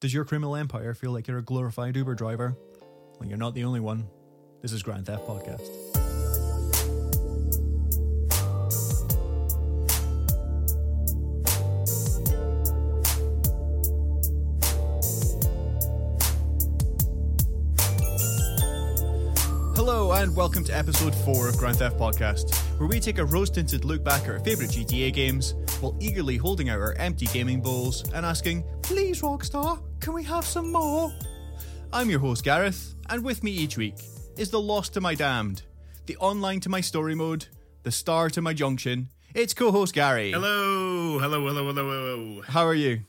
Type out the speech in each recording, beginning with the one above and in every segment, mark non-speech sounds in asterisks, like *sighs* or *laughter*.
Does your criminal empire feel like you're a glorified Uber driver? Well, you're not the only one. This is Grand Theft Podcast. Hello and welcome to episode 4 of Grand Theft Podcast, where we take a rose tinted look back at our favourite GTA games while eagerly holding out our empty gaming bowls and asking, Please, Rockstar, can we have some more? I'm your host, Gareth, and with me each week is the lost to my damned, the online to my story mode, the star to my junction. It's co host Gary. Hello, hello, hello, hello, hello. How are you?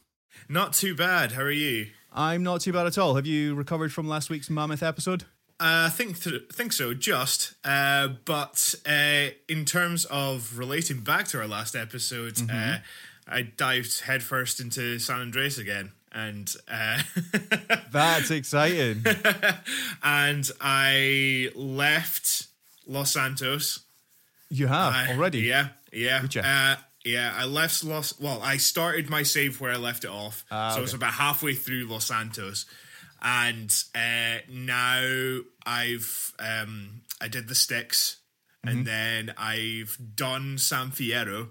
Not too bad. How are you? I'm not too bad at all. Have you recovered from last week's mammoth episode? Uh, I think th- think so, just. Uh, but uh, in terms of relating back to our last episode, Mm-hmm. uh, I dived headfirst into San Andreas again, and uh, *laughs* That's exciting. and I left Los Santos You have I- already. Yeah, yeah, uh, yeah. I left Los. Well, I started my save where I left it off, Ah, so I was about halfway through Los Santos, and uh, now I've um, I did the sticks, Mm-hmm. and then I've done San Fierro,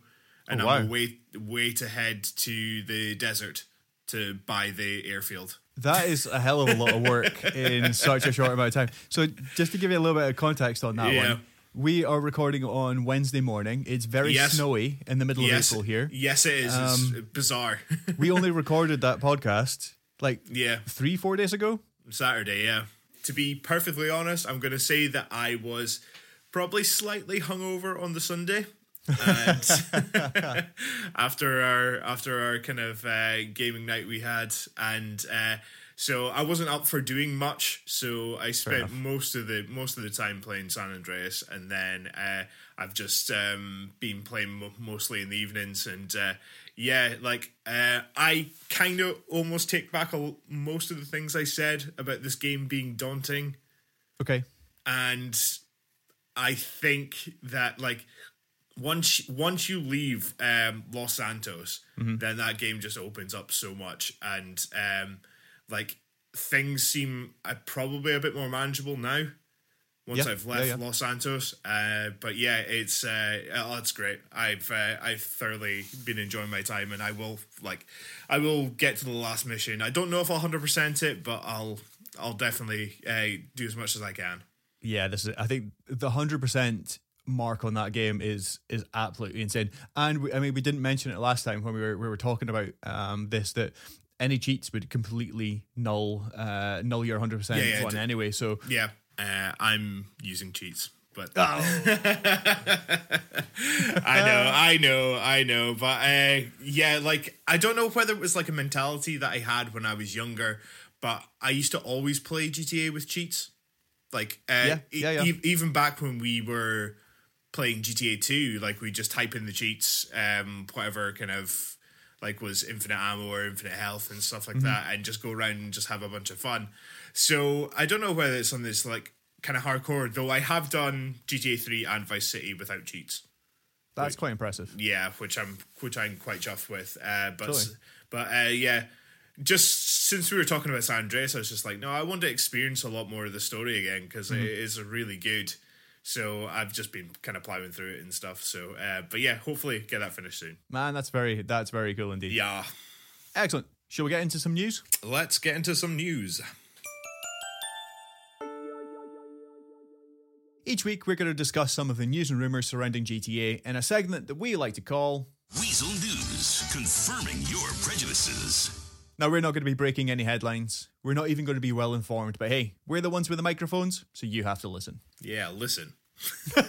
and Oh, I'm wow. wait wait to head to the desert to buy the airfield. That is a hell of a lot of work *laughs* in such a short amount of time. So, just to give you a little bit of context on that Yeah. one, we are recording on Wednesday morning. It's very Yes. snowy in the middle Yes, of April here. Yes, it is. Um, it's bizarre. *laughs* We only recorded that podcast like yeah. three, four days ago. Saturday, yeah. To be perfectly honest, I'm going to say that I was probably slightly hungover on the Sunday. And *laughs* after our after our kind of uh, gaming night we had, and uh, so I wasn't up for doing much. So I spent most of the most of the time playing San Andreas, and then uh, I've just um, been playing mo- mostly in the evenings. And uh, yeah, like uh, I kind of almost take back a, most of the things I said about this game being daunting Okay. and I think that like once once you leave um, Los Santos, then that game just opens up so much, and um, like things seem uh, probably a bit more manageable now. Once Yeah, I've yeah, left yeah. Los Santos, uh, but yeah, it's uh, oh, it's great. I've uh, I've thoroughly been enjoying my time, and I will like I will get to the last mission. I don't know if I'll hundred percent it, but I'll I'll definitely uh, do as much as I can. Yeah, this is. I think the hundred percent mark on that game is is absolutely insane. And we, I mean, we didn't mention it last time when we were we were talking about um, this that any cheats would completely null uh, null your hundred percent Yeah, yeah, one d- anyway. So Yeah, uh, I'm using cheats, but Oh. *laughs* I know, *laughs* I know, I know. But uh, yeah, like I don't know whether it was like a mentality that I had when I was younger, but I used to always play GTA with cheats. Like, uh, Yeah, yeah, yeah. e- even back when we were playing GTA Two, like we just type in the cheats, um, whatever kind of like was infinite ammo or infinite health and stuff like Mm-hmm. that, and just go around and just have a bunch of fun. So I don't know whether it's on this like kind of hardcore, though. I have done GTA Three and Vice City without cheats. that's quite impressive. Yeah, which I'm which I'm quite chuffed with. Uh, but Totally. but uh, yeah, just since we were talking about San Andreas, I was just like, no, I want to experience a lot more of the story again because Mm-hmm. is really good. So I've just been kind of plowing through it and stuff. So, uh, but yeah, hopefully get that finished soon. Man, that's very that's very cool indeed. Yeah, Excellent. Shall we get into some news? let's get into some news. Each week, we're going to discuss some of the news and rumors surrounding GTA in a segment that we like to call. Weazel News, confirming your prejudices. Now, we're not going to be breaking any headlines. We're not even going to be well informed, but hey, we're the ones with the microphones, so you have to listen. Yeah, listen. *laughs*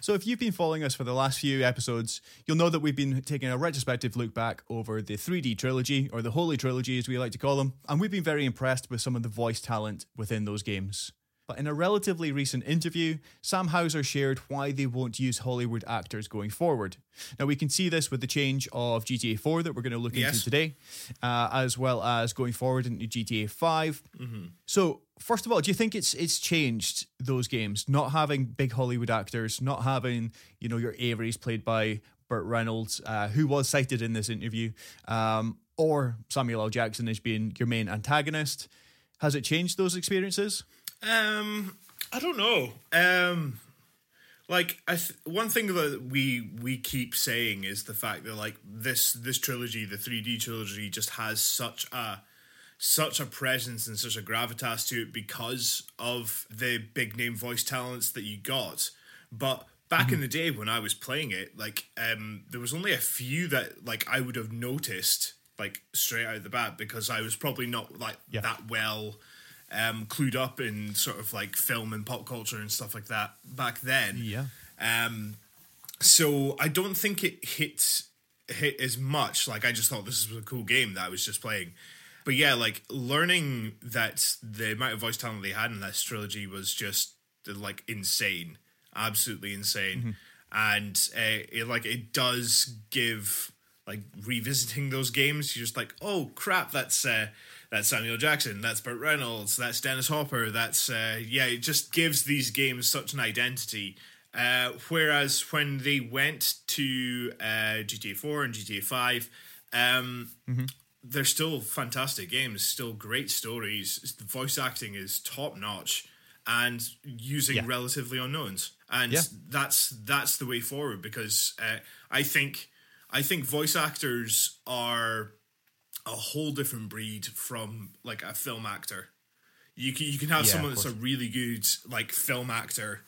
So, if you've been following us for the last few episodes, you'll know that we've been taking a retrospective look back over the 3D trilogy, or the Holy Trilogy as we like to call them, and we've been very impressed with some of the voice talent within those games. But in a relatively recent interview, Sam Houser shared why they won't use Hollywood actors going forward. Now, we can see this with the change of GTA 4 that we're going to look into today, uh, as well as going forward into GTA 5. So, first of all, do you think it's it's changed those games, not having big Hollywood actors, not having you know your Averys played by Burt Reynolds, uh, who was cited in this interview, um, or Samuel L. Jackson as being your main antagonist. Has it changed those experiences? Um, I don't know. Um, like I th- one thing that we we keep saying is the fact that like this this trilogy, the 3D trilogy, just has such a such a presence and such a gravitas to it because of the big name voice talents that you got. But back in the day when I was playing it, like um, there was only a few that like I would have noticed like straight out of the bat because I was probably not like Yeah. that well um, clued up in sort of like film and pop culture and stuff like that back then. Yeah. Um, so I don't think it hit hit as much. Like I just thought this was a cool game that I was just playing. But yeah, like learning that the amount of voice talent they had in this trilogy was just like insane, absolutely insane, and uh, it like it does give like revisiting those games. You're just like, oh crap, that's uh, that's Samuel Jackson, that's Burt Reynolds, that's Dennis Hopper, that's uh, yeah. It just gives these games such an identity. Uh, whereas when they went to uh, GTA 4 and GTA 5, um, they're still fantastic games, still great stories. The voice acting is top notch and using Yeah. relatively unknowns, and Yeah. that's that's the way forward because uh, I think I think voice actors are a whole different breed from like a film actor. You can you can have Yeah, someone that's a really good like film actor.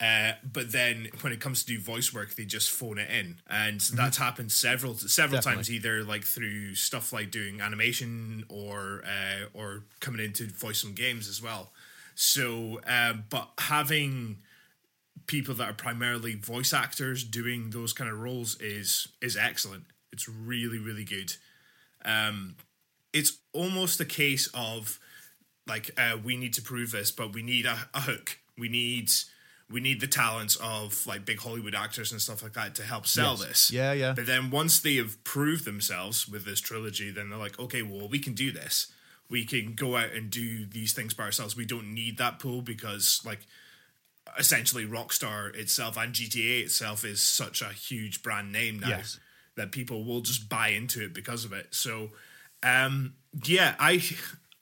Uh, but then when it comes to do voice work, they just phone it in, and that's happened several several Definitely. times, either like through stuff like doing animation or uh, or coming in to voice some games as well. So, uh, but having people that are primarily voice actors doing those kind of roles is is excellent. It's really really good. Um, it's almost a case of like uh, we need to prove this, but we need a, a hook. We need we need the talents of like big Hollywood actors and stuff like that to help sell Yes. this. Yeah, yeah. But then once they have proved themselves with this trilogy, then they're like, okay, well, we can do this. We can go out and do these things by ourselves. We don't need that pool because like essentially Rockstar itself and GTA itself is such a huge brand name now Yes. That people will just buy into it because of it. So um yeah, I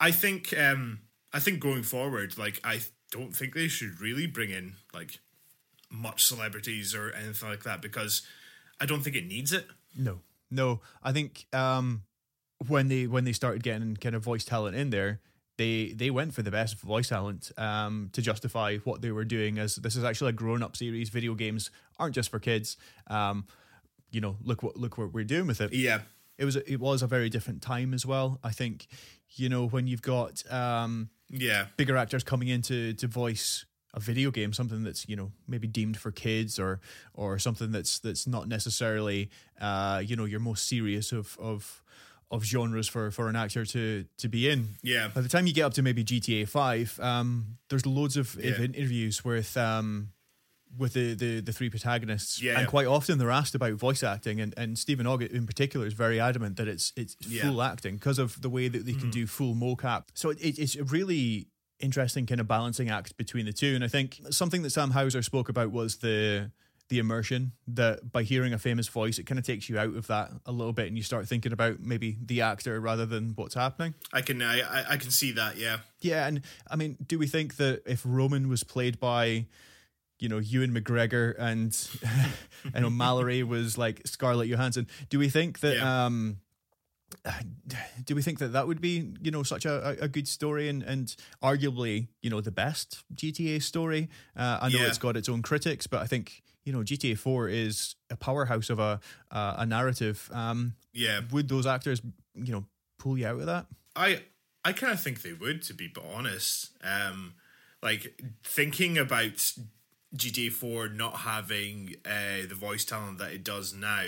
I think um I think going forward, like I don't think they should really bring in like much celebrities or anything like that because I don't think it needs it. No, no. I think um, when they when they started getting kind of voice talent in there, they they went for the best voice talent um, to justify what they were doing. As this is actually a grown up series. Video games aren't just for kids. Um, you know, look what look what we're doing with it. Yeah. It was a, it was a very different time as well. I think, you know, when you've got um, Yeah. bigger actors coming in to, to voice a video game, something that's you know maybe deemed for kids or or something that's that's not necessarily uh, you know your most serious of of of genres for for an actor to to be in. Yeah. By the time you get up to maybe GTA Five, um, there's loads of, of Yeah. interviews with um, with the, the the three protagonists, Yeah. and quite often they're asked about voice acting, and, and Steven Ogg in particular is very adamant that it's it's Yeah. full acting because of the way that they can mm. do full mocap. So it, it, it's a really interesting kind of balancing act between the two, and I think something that Sam Houser spoke about was the the immersion that by hearing a famous voice, it kind of takes you out of that a little bit, and you start thinking about maybe the actor rather than what's happening. I can I- I can see that, yeah. Yeah, and I mean, do we think that if Roman was played by, you know, Ewan McGregor and *laughs* and O'Malley was like Scarlett Johansson, do we think that Yeah. um *sighs* do we think that that would be you know such a, a- good story and and arguably you know the best GTA story? Uh, I know Yeah. it's got its own critics, but I think you know GTA Four is a powerhouse of a uh, a narrative. Um, Yeah. would those actors you know pull you out of that? I I kind of think they would, to be honest. Um, like thinking about GTA Four not having uh, the voice talent that it does now,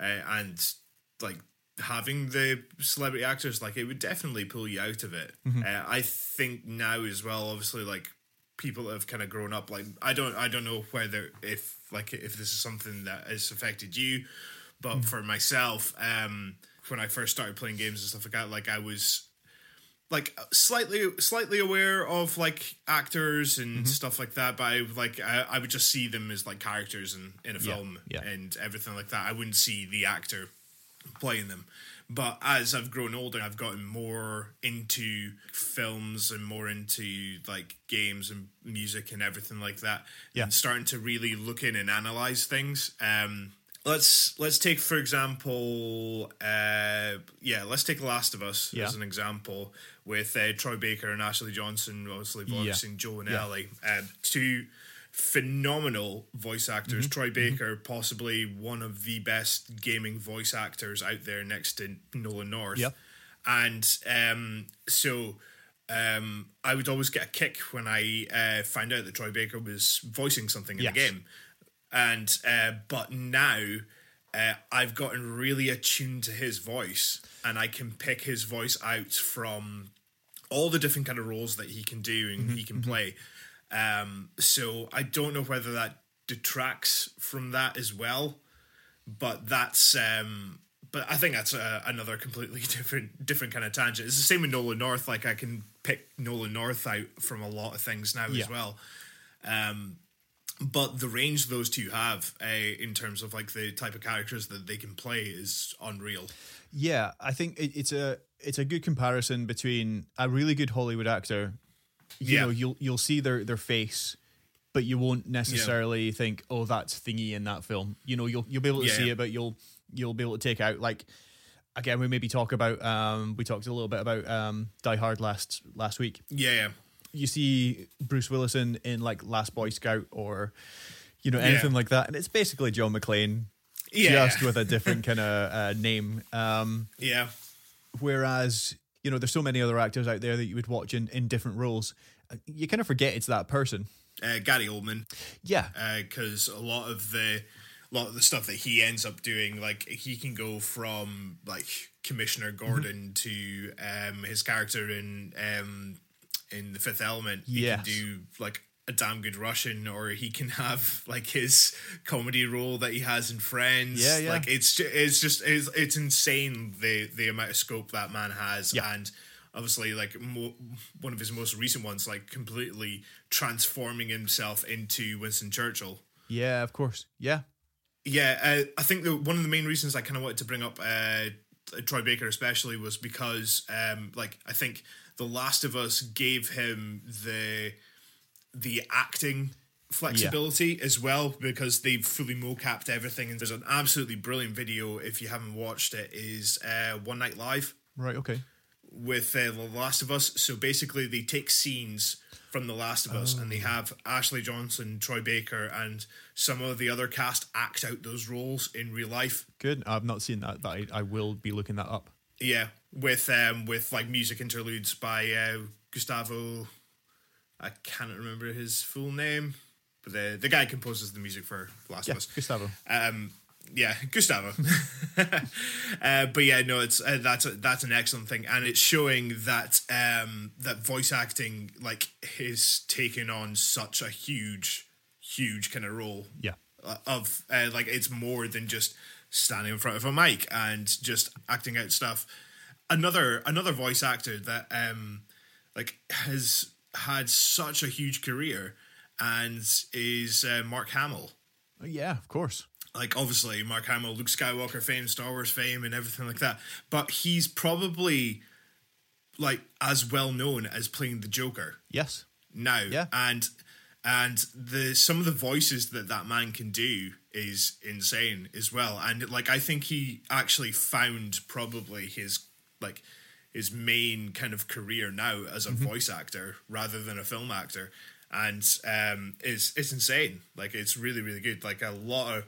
uh, and like having the celebrity actors, like it would definitely pull you out of it. Uh, I think now as well, obviously, like people that have kind of grown up. Like I don't I don't know whether if like if this is something that has affected you, but for myself, um, when I first started playing games and stuff like that, like I was like slightly slightly aware of like actors and stuff like that but i like I, I would just see them as like characters in, in a Yeah, film yeah. and everything like that i wouldn't see the actor playing them But as I've grown older, I've gotten more into films and more into like games and music and everything like that. Yeah. And starting to really look in and analyze things. Um, let's let's take for example, uh, yeah, let's take Last of Us Yeah. as an example with uh, Troy Baker and Ashley Johnson, obviously voicing Joel and Yeah. Ellie, um, two phenomenal voice actors. Mm-hmm. Troy Baker, possibly one of the best gaming voice actors out there, next to Nolan North. Yep. And um, so um, I would always get a kick when I uh, find out that Troy Baker was voicing something in Yes. the game. And uh, but now uh, I've gotten really attuned to his voice, and I can pick his voice out from all the different kind of roles that he can do and he can play. Um, so I don't know whether that detracts from that as well, but that's um, but I think that's a, another completely *laughs* different different kind of tangent. It's the same with Nolan North. Like I can pick Nolan North out from a lot of things now Yeah. as well. Um, but the range those two have uh, in terms of like the type of characters that they can play is unreal. Yeah, I think it, it's a it's a good comparison between a really good Hollywood actor. You Yeah. know, you'll you'll see their their face, but you won't necessarily think, "Oh, that's thingy in that film." You know, you'll you'll be able to Yeah. see it, but you'll you'll be able to take out like again. We maybe talk about um we talked a little bit about um Die Hard last last week. Yeah, yeah. You see Bruce Willis in, like Last Boy Scout or you know anything like that, and it's basically John McClane. Yeah. Just with a different kind of uh, name. Um, yeah. Whereas, you know, there's so many other actors out there that you would watch in, in different roles. Uh, You kind of forget it's that person. Uh, Gary Oldman. Yeah. because a lot of the a lot of the stuff that he ends up doing, like he can go from like Commissioner Mm-hmm. Gordon to um, his character in um, in the Fifth Element. He can do like a damn good Russian, or he can have like his comedy role that he has in Friends. Yeah, yeah. Like it's it's just it's, it's insane the the amount of scope that man has, Yeah. and obviously like mo- one of his most recent ones, like completely transforming himself into Winston Churchill. Yeah, of course. Yeah. Yeah, uh, I think the, one of the main reasons I kind of wanted to bring up uh, Troy Baker especially was because, um, like, I think The Last of Us gave him the the acting flexibility as well because they've fully mocapped everything. And there's an absolutely brilliant video if you haven't watched it. Is uh, One Night Live Right. Okay. with uh, The Last of Us. So basically, they take scenes from The Last of Us and they have Ashley Johnson, Troy Baker, and some of the other cast act out those roles in real life. Good. I've not seen that, but I, I will be looking that up. Yeah, with um with like music interludes by uh, Gustavo. I can't remember his full name, but the the guy composes the music for Last Yeah, of Us. Gustavo. Um, yeah, *laughs* Gustavo. *laughs* uh, but yeah, no, it's uh, that's a, that's an excellent thing, and it's showing that um, that voice acting like is taking on such a huge, huge kind of role. Yeah. Of uh, like it's more than just standing in front of a mic and just acting out stuff. Another another voice actor that um like has had such a huge career and is uh, Mark Hamill Yeah, of course. like obviously Mark Hamill, Luke Skywalker fame, Star Wars fame, and everything like that. But he's probably like as well known as playing the Joker Yes. now. Yeah. and and the some of the voices that that man can do is insane as well. And like I think he actually found probably his like his main kind of career now as a voice actor rather than a film actor. And um is it's insane. Like it's really, really good. Like a lot of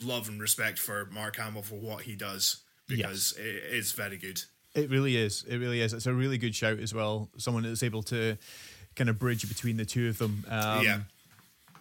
love and respect for Mark Hamill for what he does because it is very good. It really is. It really is. It's a really good shout as well. Someone that's able to kind of bridge between the two of them. Um, yeah.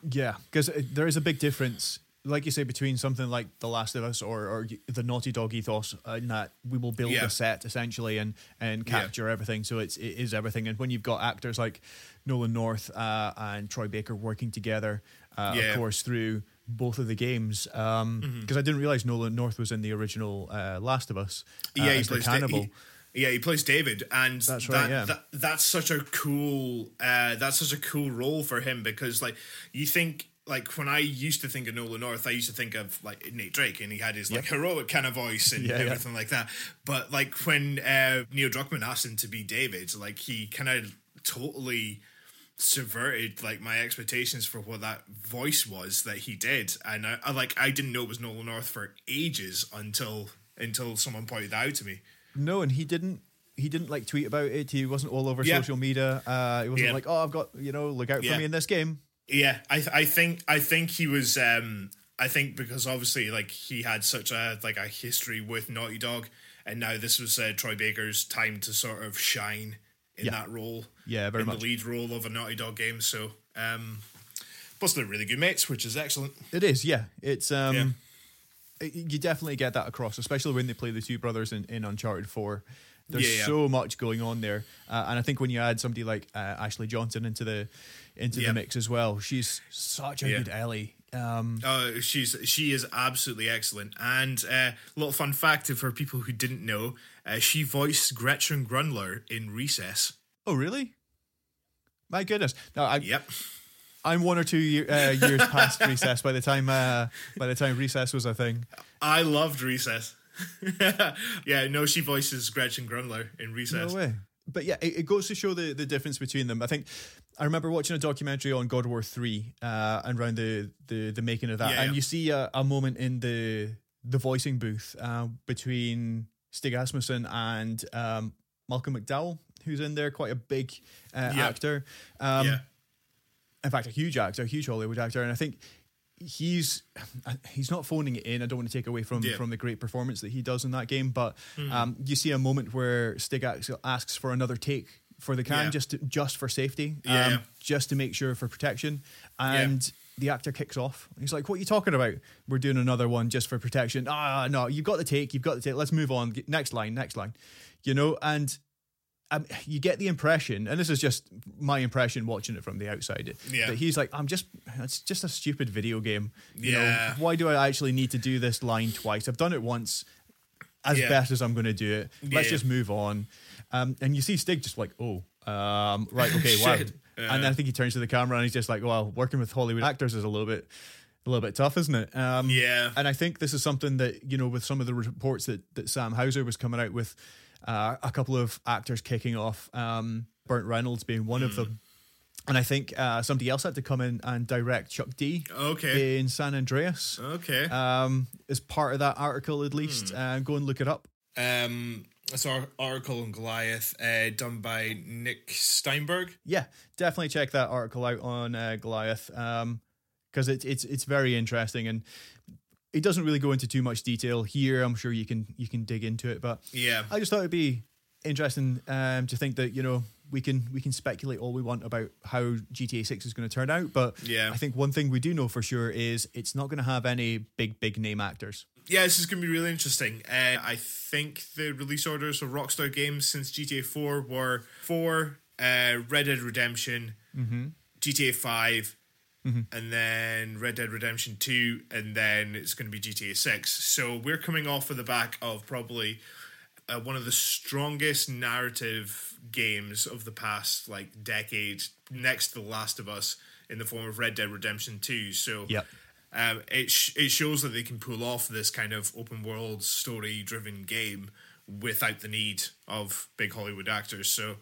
Yeah, because there is a big difference, like you say, between something like The Last of Us or, or the Naughty Dog ethos, uh, in that we will build Yeah. a set essentially and and Yeah. capture everything. So it's it is everything. And when you've got actors like Nolan North uh, and Troy Baker working together, uh, Yeah. of course through both of the games, because Mm-hmm. I didn't realize Nolan North was in the original uh, Last of Us. Uh, yeah, he the plays cannibal. he- yeah, he plays David, and That's that, right, yeah. that that's such a cool uh, that's such a cool role for him because like you think like when I used to think of Nolan North, I used to think of like Nate Drake, and he had his like heroic kind of voice and *laughs* Yeah, yeah. everything like that. But like when uh, Neil Druckmann asked him to be David, like he kind of totally subverted like my expectations for what that voice was that he did, and I, I like I didn't know it was Nolan North for ages until until someone pointed that out to me. No, and he didn't. He didn't like tweet about it. He wasn't all over Yeah. social media. Uh, he wasn't Yeah. like, "Oh, I've got you know, look out Yeah. for me in this game." Yeah, I I think I think he was um I think because obviously like he had such a like a history with Naughty Dog and now this was uh, Troy Baker's time to sort of shine in Yeah. that role. Yeah, very in much. the lead role of a Naughty Dog game. So um plus they're really good mates, which is excellent. It is, yeah. It's um, Yeah. you definitely get that across, especially when they play the two brothers in, in Uncharted Four. There's Yeah, yeah. so much going on there, uh, and I think when you add somebody like uh, Ashley Johnson into the into Yeah. the mix as well, she's such a Yeah. good Ellie. Um, Uh, she's she is absolutely excellent. And a uh, little fun fact for people who didn't know, uh, she voiced Gretchen Grundler in Recess. oh, really? My goodness! No, I, Yep. I'm one or two year, uh, years past *laughs* recess by the time uh, by the time recess was a thing. I loved Recess. *laughs* yeah, no, she voices Gretchen Grundler in Recess. No way. But yeah, it, it goes to show the, the difference between them. I think I remember watching a documentary on God War three uh, and around the, the the making of that, Yeah, and yeah. you see a, a moment in the the voicing booth uh, between Stig Asmussen and um, Malcolm McDowell, who's in there, quite a big uh, Yeah. actor. Um, yeah, in fact, a huge actor, a huge Hollywood actor, and I think he's *sighs* he's not phoning it in. I don't want to take away from Yeah. From the great performance that he does in that game, but um, you see a moment where Stig asks for another take for the can Yeah. just to, just for safety, Yeah, um, yeah. just to make sure for protection, and. The actor kicks off. He's like, "What are you talking about? We're doing another one just for protection." Ah, no, you've got the take. You've got the take. Let's move on. Next line. Next line. You know, and um, you get the impression, and this is just my impression watching it from the outside, Yeah. that he's like, I'm just, it's just a stupid video game. You Yeah. know, why do I actually need to do this line twice? I've done it once, as Yeah. best as I'm going to do it. Let's Yeah. just move on. Um, and you see Stig just like, oh, um, right, okay, *laughs* wow. And then I think he turns to the camera and he's just like, well, working with Hollywood actors is a little bit. A little bit tough, isn't it? Um, Yeah. And I think this is something that you know, with some of the reports that that Sam Houser was coming out with, uh, a couple of actors kicking off, um, Burt Reynolds being one Hmm. of them, and I think uh, somebody else had to come in and direct Chuck D Okay. in San Andreas, Okay. um, as part of that article at Hmm. least. Uh, go and look it up. Um, it's our article on Goliath, uh, done by Nick Steinberg. Yeah, definitely check that article out on uh, Goliath because it's it's it's very interesting and. It doesn't really go into too much detail here. I'm sure you can you can dig into it, but Yeah. I just thought it'd be interesting um, to think that you know we can we can speculate all we want about how GTA Six is going to turn out, but Yeah. I think one thing we do know for sure is it's not going to have any big big name actors. Yeah, this is going to be really interesting. Uh, I think the release orders of Rockstar Games since GTA 4 were 4, uh, Red Dead Redemption, GTA 5, and then Red Dead Redemption 2, and then it's going to be GTA 6. So we're coming off of the back of probably uh, one of the strongest narrative games of the past like decade, next to The Last of Us, in the form of Red Dead Redemption 2. So Yep. Um, it sh- it shows that they can pull off this kind of open world story driven game without the need of big Hollywood actors. So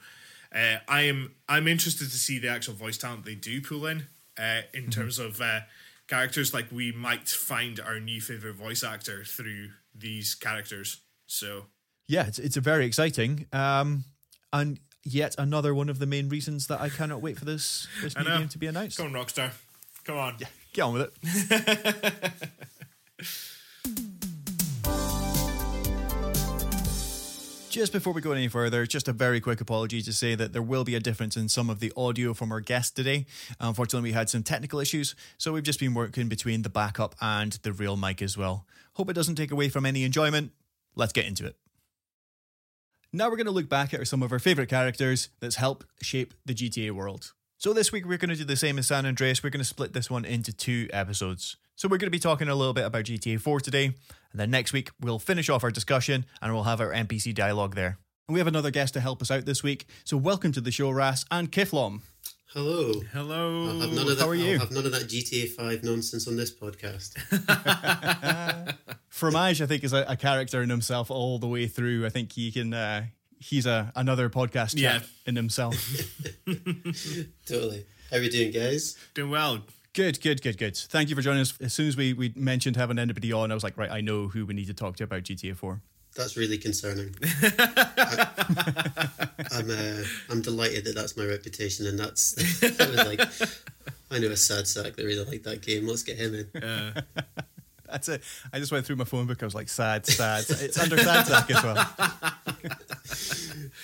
uh, I am I'm interested to see the actual voice talent they do pull in uh, in terms of uh, characters. Like we might find our new favorite voice actor through these characters. So Yeah, it's it's a very exciting, um, and yet another one of the main reasons that I cannot wait for this this new game to be announced. come on, Rockstar, come on. Get on with it. Just before we go any further, just a very quick apology to say that there will be a difference in some of the audio from our guest today. Unfortunately, we had some technical issues, so we've just been working between the backup and the real mic as well. Hope it doesn't take away from any enjoyment. Let's get into it. Now we're going to look back at some of our favourite characters that's helped shape the GTA world. So this week we're going to do the same as San Andreas. We're going to split this one into two episodes. So we're going to be talking a little bit about GTA 4 today, and then next week we'll finish off our discussion and we'll have our NPC dialogue there. And we have another guest to help us out this week. So welcome to the show, Ras and Kiflom. Hello. Hello. I'll have none of that. How are you? I'll have none of that GTA Five nonsense on this podcast. *laughs* *laughs* Fromage, I think, is a, a character in himself all the way through. I think he can. Uh, he's a another podcast chat Yeah. in himself. *laughs* *laughs* totally. How are we doing, guys? Doing well. good, good, good, good. Thank you for joining us. As soon as we, we mentioned having anybody on, I was like, right, I know who we need to talk to about GTA 4. That's really concerning. *laughs* I, am uh, I'm delighted that that's my reputation, and that's I was like, I know a sad sack that really liked that game. Let's get him in. That's it. I just went through my phone book. I was like, sad, sad. It's under sad sack as well. *laughs*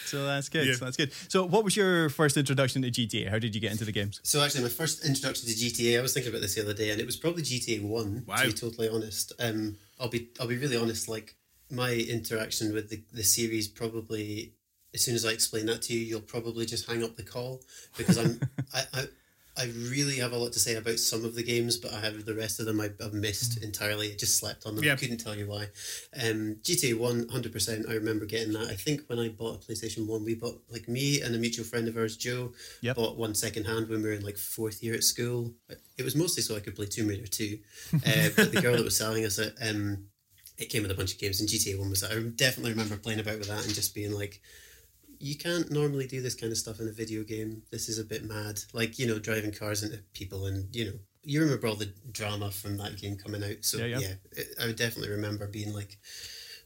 so that's good. Yeah. So that's good. So, what was your first introduction to GTA? How did you get into the games? So actually, my first introduction to GTA, I was thinking about this the other day, and it was probably GTA One. Wow. To be totally honest, um, I'll be I'll be really honest. Like my interaction with the the series, probably as soon as I explain that to you, you'll probably just hang up the call because I'm *laughs* I. I I really have a lot to say about some of the games, but I have the rest of them I, I've missed entirely. I just slept on them. Yeah. Couldn't tell you why. Um, GTA One, hundred percent. I remember getting that. I think when I bought a PlayStation One, we bought like me and a mutual friend of ours, Joe, Yep. bought one second hand when we were in like fourth year at school. It was mostly so I could play Tomb Raider two. *laughs* Uh, but the girl that was selling us it, um, it came with a bunch of games, and GTA One was that. I definitely remember playing about with that and just being like, you can't normally do this kind of stuff in a video game. This is a bit mad. Like, you know, driving cars into people and, you know, you remember all the drama from that game coming out. So, Yeah, yeah, yeah. it, I would definitely remember being like,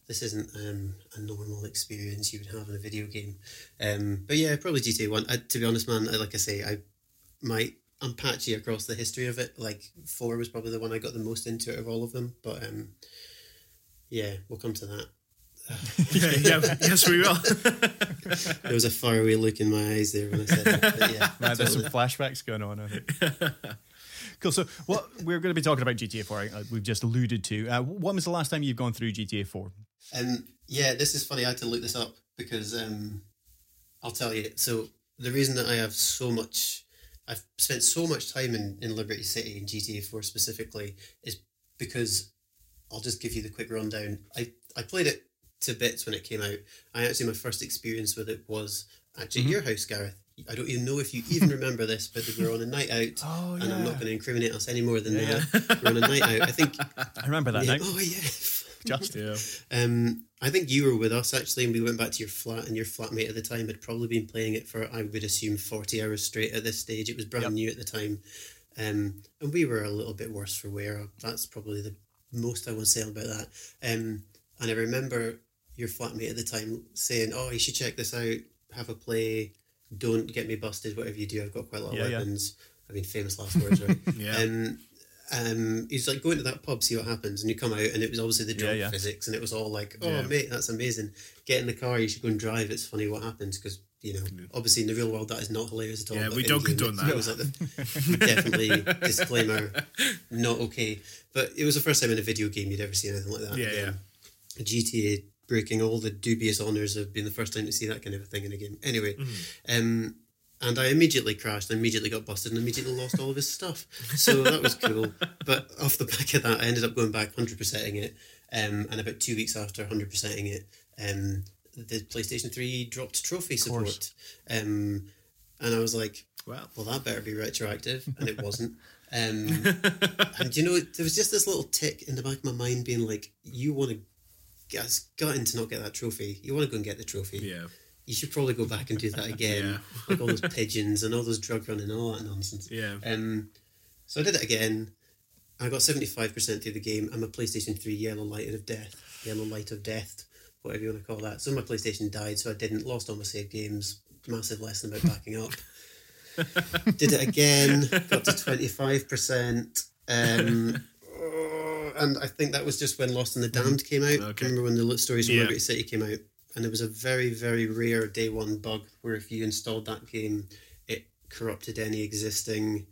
this isn't um, a normal experience you would have in a video game. Um, but yeah, probably GTA 1. I, to be honest, man, I, like I say, I might. I'm patchy across the history of it. Like four was probably the one I got the most into out of all of them. But um, yeah, we'll come to that. Yeah, yeah, yes, we will. *laughs* There was a faraway look in my eyes there when I said that. Yeah, Man, there's some totally. flashbacks going on. I think. *laughs* cool. So, what we're going to be talking about GTA 4, uh, we've just alluded to. Uh, when was the last time you've gone through GTA 4? Um, yeah, this is funny. I had to look this up because um, I'll tell you. So the reason that I have so much, I've spent so much time in, in Liberty City in GTA Four specifically, is because I'll just give you the quick rundown. I I played it to bits when it came out. I actually my first experience with it was actually Mm-hmm. at your house, Gareth. I don't even know if you even remember this, but we were on a night out, *laughs* Oh, and I'm not going to incriminate us any more than Yeah, that. We're on a night out. I think. *laughs* I remember that yeah, night. oh yeah. *laughs* Just yeah. Um, I think you were with us actually, and we went back to your flat, and your flatmate at the time had probably been playing it for, I would assume, 40 hours straight at this stage. It was brand Yep. new at the time. Um, and we were a little bit worse for wear. That's probably the most I want to say about that. Um, and I remember your flatmate at the time saying, Oh, you should check this out, have a play, don't get me busted, whatever you do. I've got quite a lot of Yeah, yeah. weapons. I mean, famous last words, right? *laughs* Yeah. Um, um, he's like, go into that pub, see what happens. And you come out, and it was obviously the drunk Yeah, yeah. physics, and it was all like, oh, Yeah. mate, that's amazing. Get in the car, you should go and drive. It's funny what happens because, you know, obviously in the real world, that is not hilarious at all. Yeah, we don't condone that. It was like the, *laughs* *laughs* definitely disclaimer, not okay. But it was the first time in a video game you'd ever seen anything like that. Yeah, yeah. GTA breaking all the dubious honours of being the first time to see that kind of a thing in a game. Anyway, um, and I immediately crashed, and immediately got busted, and immediately lost all of his stuff. So that was cool. *laughs* But off the back of that, I ended up going back 100%ing it. Um, and about two weeks after 100%ing it, um, the PlayStation 3 dropped trophy support. Um, and I was like, Well, well, that better be retroactive, and it wasn't. *laughs* Um, and you know, there was just this little tick in the back of my mind, being like, "You want to it's gutting to not get that trophy. You want to go and get the trophy. yeah. You should probably go back and do that *laughs* again, like all those pigeons and all those drug running and all that nonsense." Yeah. Um, so I did it again. I got seventy five percent through the game, I'm a PlayStation Three Yellow Light of Death, Yellow Light of Death, whatever you want to call that. So my PlayStation died, so I didn't lost all my save games. Massive lesson about backing up. *laughs* did it again, got to twenty five percent. Um, and I think that was just when Lost in the mm-hmm. Damned came out. Okay. Remember when the Stories from Yeah. Liberty City came out? And there was a very, very rare day one bug where if you installed that game, it corrupted any existing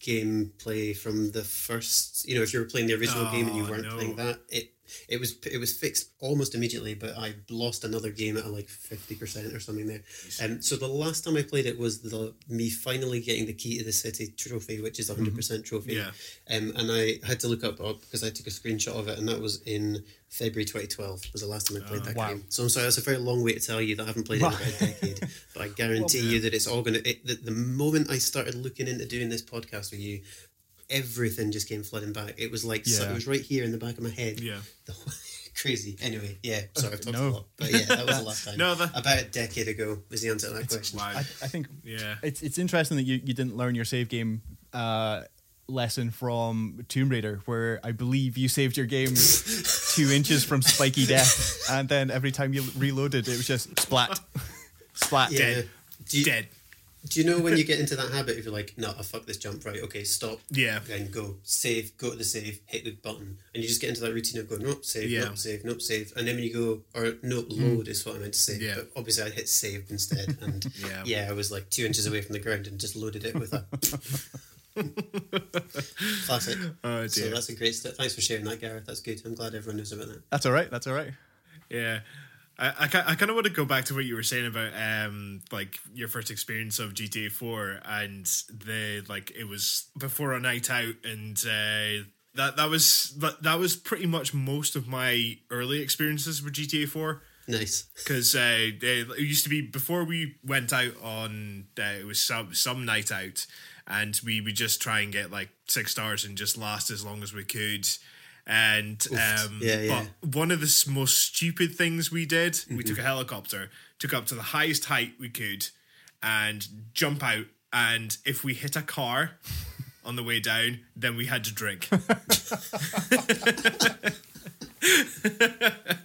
gameplay from the first. You know, if you were playing the original game and you Oh, weren't no. playing that, it it was it was fixed almost immediately. But I lost another game at like fifty percent or something there. Um, so the last time I played it was the me finally getting the key to the city trophy, which is a hundred percent trophy. Yeah. Um, and I had to look up up because I took a screenshot of it, and that was in February 2012. Was the last time I played that wow. game. So I'm sorry, that's a very long way to tell you that I haven't played it in about a decade. But I *laughs* guarantee you that it's all going to. The, the moment I started looking into doing this podcast with you, everything just came flooding back. It was like so, it was right here in the back of my head. Yeah. Whole- *laughs* crazy. Anyway, yeah. Sorry, I've talked No. a lot, but yeah, that was the last *laughs* time. No, that- about a decade ago was the answer to that question. Wow. I, I think Yeah. it's it's interesting that you, you didn't learn your save game uh, lesson from Tomb Raider, where I believe you saved your game *laughs* two inches from spiky death, and then every time you reloaded, it was just splat, splat. Yeah. Dead. Do you, Dead. Do you know when you get into that habit if you're like, no, I fuck this jump, right? Okay, stop. Yeah. Then go save, go to the save, hit the button, and you just get into that routine of going, nope, save, Yeah. nope, save, nope, save, and then when you go or nope, hmm. load is what I meant to say. Yeah. But obviously, I hit save instead, *laughs* and Yeah. yeah. I was like two inches away from the ground and just loaded it with a *laughs* classic. Oh, dear. So that's a great step. Thanks for sharing that, Gareth. That's good. I'm glad everyone knows about that. That's all right. That's all right. Yeah. I, I, I kind of want to go back to what you were saying about um like your first experience of GTA 4 and the like it was before a night out and uh that that was that, that was pretty much most of my early experiences with GTA 4 Nice. because uh, it used to be before we went out on uh, it was some some night out and we would just try and get like six stars and just last as long as we could and um Yeah, yeah. but one of the most stupid things we did we Mm-hmm. took a helicopter took up to the highest height we could and jump out and if we hit a car on the way down then we had to drink *laughs* *laughs*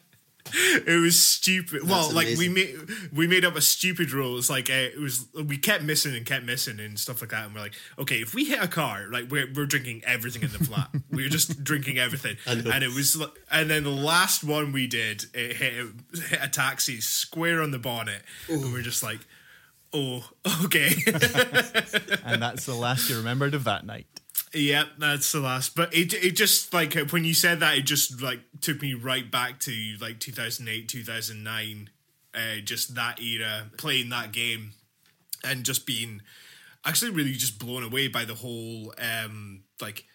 *laughs* it was stupid. well, like we made we made up a stupid rule. It's like uh, it was we kept missing and kept missing and stuff like that. And we're like, okay, if we hit a car, like we're we're drinking everything in the flat. we *laughs* were just drinking everything, and it was. And then the last one we did, it hit, hit a taxi square on the bonnet, and we're just like, oh, *laughs* okay. And that's the last you remembered of that night. Yep, that's the last. But it it just like uh, when you said that, it just like took me right back to like 2008, 2009, uh, just that era, playing that game, and just being actually really just blown away by the whole um like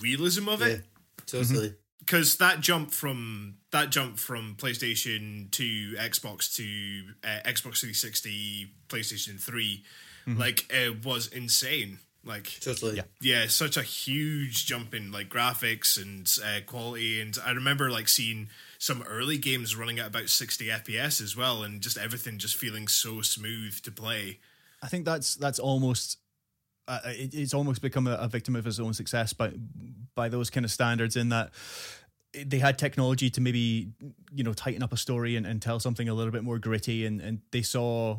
realism of Yeah, it. totally. Because that jump from that jump from PlayStation to Xbox to uh, Xbox 360, PlayStation 3, like it was insane. Like Totally. Yeah. yeah, such a huge jump in like graphics and uh, quality. And I remember like seeing some early games running at about 60 FPS as well, and just everything just feeling so smooth to play. I think that's that's almost uh, it, it's almost become a, a victim of his own success by by those kind of standards in that they had technology to maybe you know tighten up a story and, and tell something a little bit more gritty and, and they saw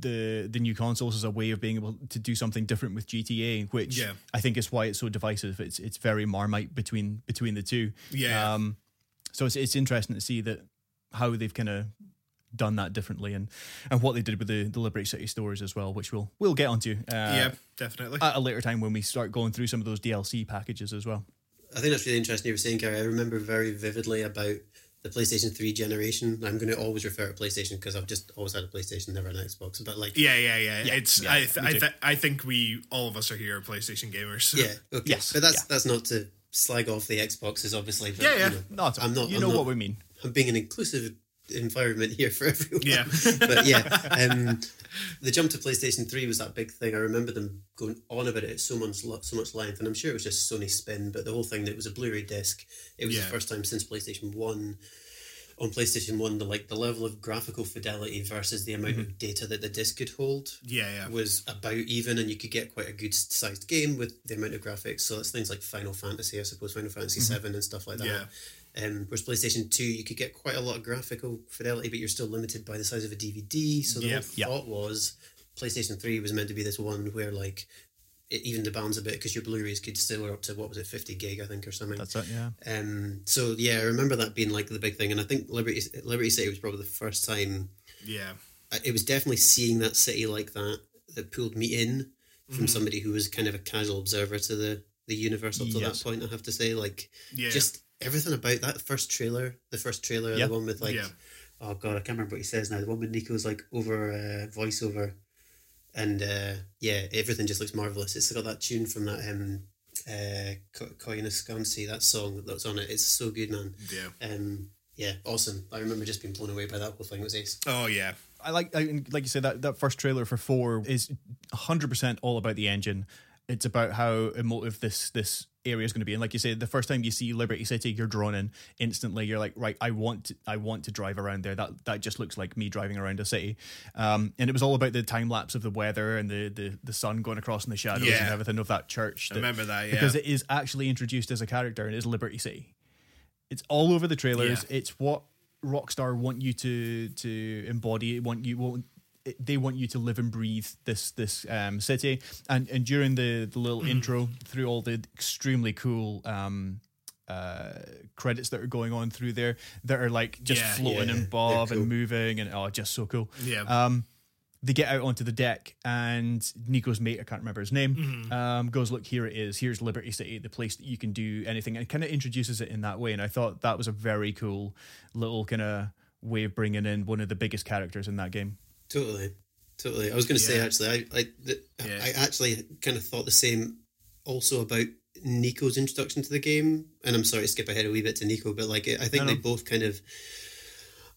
the the new consoles as a way of being able to do something different with GTA which Yeah. I think is why it's so divisive it's it's very marmite between between the two Yeah. um so it's it's interesting to see that how they've kind of done that differently and and what they did with the, the Liberty City stores as well, which we'll we'll get onto uh, yeah, definitely. at a later time when we start going through some of those DLC packages as well. I think that's really interesting you were saying, Gary. I remember very vividly about the PlayStation 3 generation. I'm going to always refer to PlayStation because I've just always had a PlayStation, never an Xbox. But like, yeah, yeah, yeah. Yeah, it's yeah, I th- I, th- I think we all of us are here PlayStation gamers. yeah, okay. Yes, but that's yeah. that's not to slag off the Xboxes, obviously. But, Yeah, yeah. You know, No, it's- I'm not. you I'm know not- what we mean. I'm being an inclusive environment here for everyone. Yeah. *laughs* but yeah, um, the jump to PlayStation Three was that big thing. I remember them going on about it at so much so much length, and I'm sure it was just Sony spin. But the whole thing that it was a Blu-ray disc. It was Yeah. the first time since PlayStation One. On PlayStation One, the like the level of graphical fidelity versus the amount of mm-hmm. data that the disc could hold yeah, yeah. was about even, and you could get quite a good sized game with the amount of graphics. So it's things like Final Fantasy, I suppose, Final Fantasy mm-hmm. Seven and stuff like that. Yeah. Um, whereas PlayStation Two, you could get quite a lot of graphical fidelity, but you're still limited by the size of a DVD. So the Yeah. thought was PlayStation Three was meant to be this one where like it evened the balance a bit because your Blu-rays could still were up to what was it, fifty gig, I think, or something. That's it. Yeah. Um, so yeah, I remember that being like the big thing, and I think Liberty Liberty City was probably the first time Yeah. I- it was definitely seeing that city like that that pulled me in from somebody who was kind of a casual observer to the the universe up to Yes. that point. I have to say, like, Yeah. just everything about that first trailer, the first trailer, Yeah. the one with like, Yeah. oh god, I can't remember what he says now. The one with Niko's like over uh, voiceover, and uh, yeah, everything just looks marvelous. It's got that tune from that um, uh, Co- Koyaanisqatsi, that song that's on it. It's so good, man. Yeah. Um, yeah, awesome. I remember just being blown away by that whole thing. It was ace. Oh yeah. I like I, like you said that that first trailer for four is 100 percent all about the engine. It's about how emotive this this area is going to be, and like you said, the first time you see Liberty City, you're drawn in instantly. You're like, right, I want to, I want to drive around there. That that just looks like me driving around a city. Um, and it was all about the time lapse of the weather and the the, the sun going across in the shadows and everything of that church. I remember that, yeah. because it is actually introduced as a character and it is Liberty City. It's all over the trailers. Yeah. It's what Rockstar want you to to embody. Want you want they want you to live and breathe this this um, city. And and during the the little Mm. intro through all the extremely cool. Um, uh, credits that are going on through there that are like just Yeah, floating yeah, and bob cool. and moving and oh just so cool Yeah. um they get out onto the deck and Niko's mate, I can't remember his name, Mm-hmm. um, goes, Look, here it is. Here's Liberty City, the place that you can do anything. And kind of introduces it in that way. And I thought that was a very cool little kind of way of bringing in one of the biggest characters in that game. Totally, totally. I was going to say actually, I I, the, Yeah. I actually kind of thought the same also about Niko's introduction to the game. And I'm sorry to skip ahead a wee bit to Niko, but like I think no. they both kind of.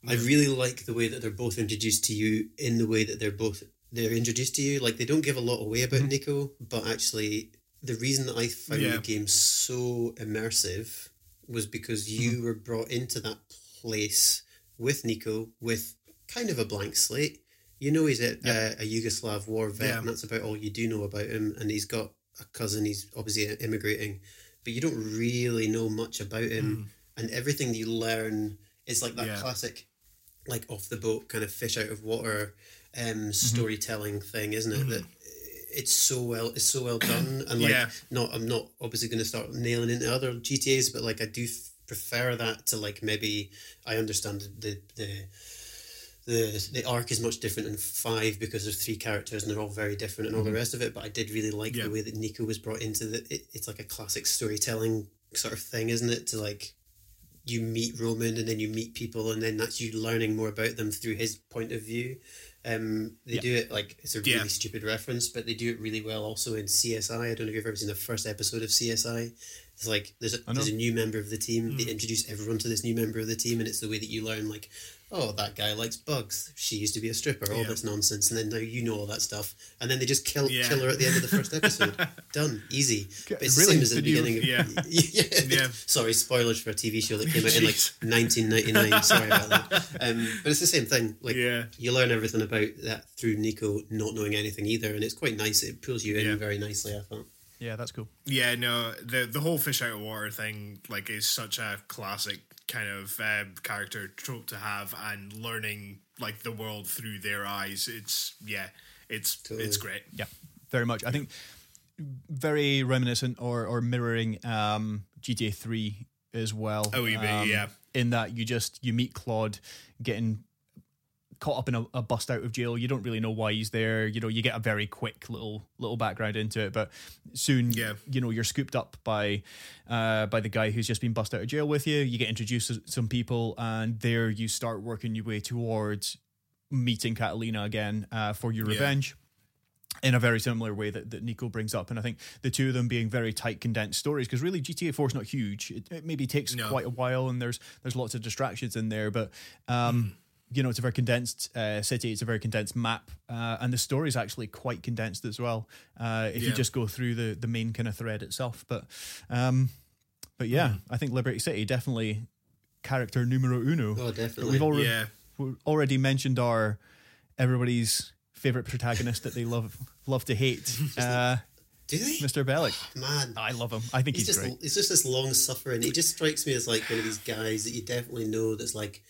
I really like the way that they're both introduced to you in the way that they're both they're introduced to you. Like they don't give a lot away about mm-hmm. Niko, but actually the reason that I found Yeah. the game so immersive was because you mm-hmm. were brought into that place with Niko with kind of a blank slate. You know he's a, a, uh, a Yugoslav war vet, Yeah. and that's about all you do know about him. And he's got a cousin. He's obviously immigrating, but you don't really know much about him. Hmm. And everything you learn is like that Yeah. classic, like off the boat kind of fish out of water um, mm-hmm. storytelling thing, isn't it? That mm-hmm. it's so well, it's so well done. *clears throat* And like, Yeah. not I'm not obviously going to start nailing into other GTA's, but like I do f- prefer that to like maybe I understand the the the the arc is much different in five because there's three characters and they're all very different and all the rest of it. But I did really like Yeah. the way that Niko was brought into the. It, it's like a classic storytelling sort of thing, isn't it? To like you meet Roman and then you meet people and then that's you learning more about them through his point of view. Um, they Yeah. do it like it's a really Yeah. stupid reference, but they do it really well also in CSI. I don't know if you've ever seen the first episode of CSI. It's like there's a, there's a new member of the team. Mm. They introduce everyone to this new member of the team, and it's the way that you learn like, oh, that guy likes bugs. She used to be a stripper. All Yeah. this nonsense, and then now you know all that stuff, and then they just kill Yeah. kill her at the end of the first *laughs* episode. Done, easy. But it's Really? the same as at the Did you- beginning. Of, Yeah. *laughs* yeah. Yeah. Sorry, spoilers for a TV show that came out in like *laughs* 1999. Sorry about that. Um, but it's the same thing. Like Yeah. you learn everything about that through Niko not knowing anything either, and it's quite nice. It pulls you in Yeah. very nicely. I thought. Yeah, that's cool. Yeah, no, the the whole fish out of water thing like is such a classic kind of um, character trope to have, and learning like the world through their eyes. It's yeah, it's Totally. it's great. Yeah, very much. I think very reminiscent or or mirroring um, GTA Three as well. oh um, yeah. In that you just you meet Claude getting caught up in a, a bust out of jail. You don't really know why he's there. You know, you get a very quick little little background into it, but soon, Yeah. you know, you're scooped up by uh, by the guy who's just been bust out of jail with you. You get introduced to some people, and there you start working your way towards meeting Catalina again uh, for your Yeah. revenge in a very similar way that, that Niko brings up. And I think the two of them being very tight, condensed stories, because really GTA 4 is not huge. It, it maybe takes No. quite a while and there's there's lots of distractions in there, but um, you know, it's a very condensed uh, city, it's a very condensed map, uh, and the story is actually quite condensed as well. Uh, if you just go through the, the main kind of thread itself. But um, but yeah, I think Liberty City definitely character numero uno. Oh, But definitely. we've already Yeah. we already mentioned our everybody's favorite protagonist that they love love to hate, *laughs* uh, Do they? Mr. Bellic. Man, I love him. I think he's he's, just great. he's just this long suffering. He just strikes me as like one of these guys that you definitely know that's like,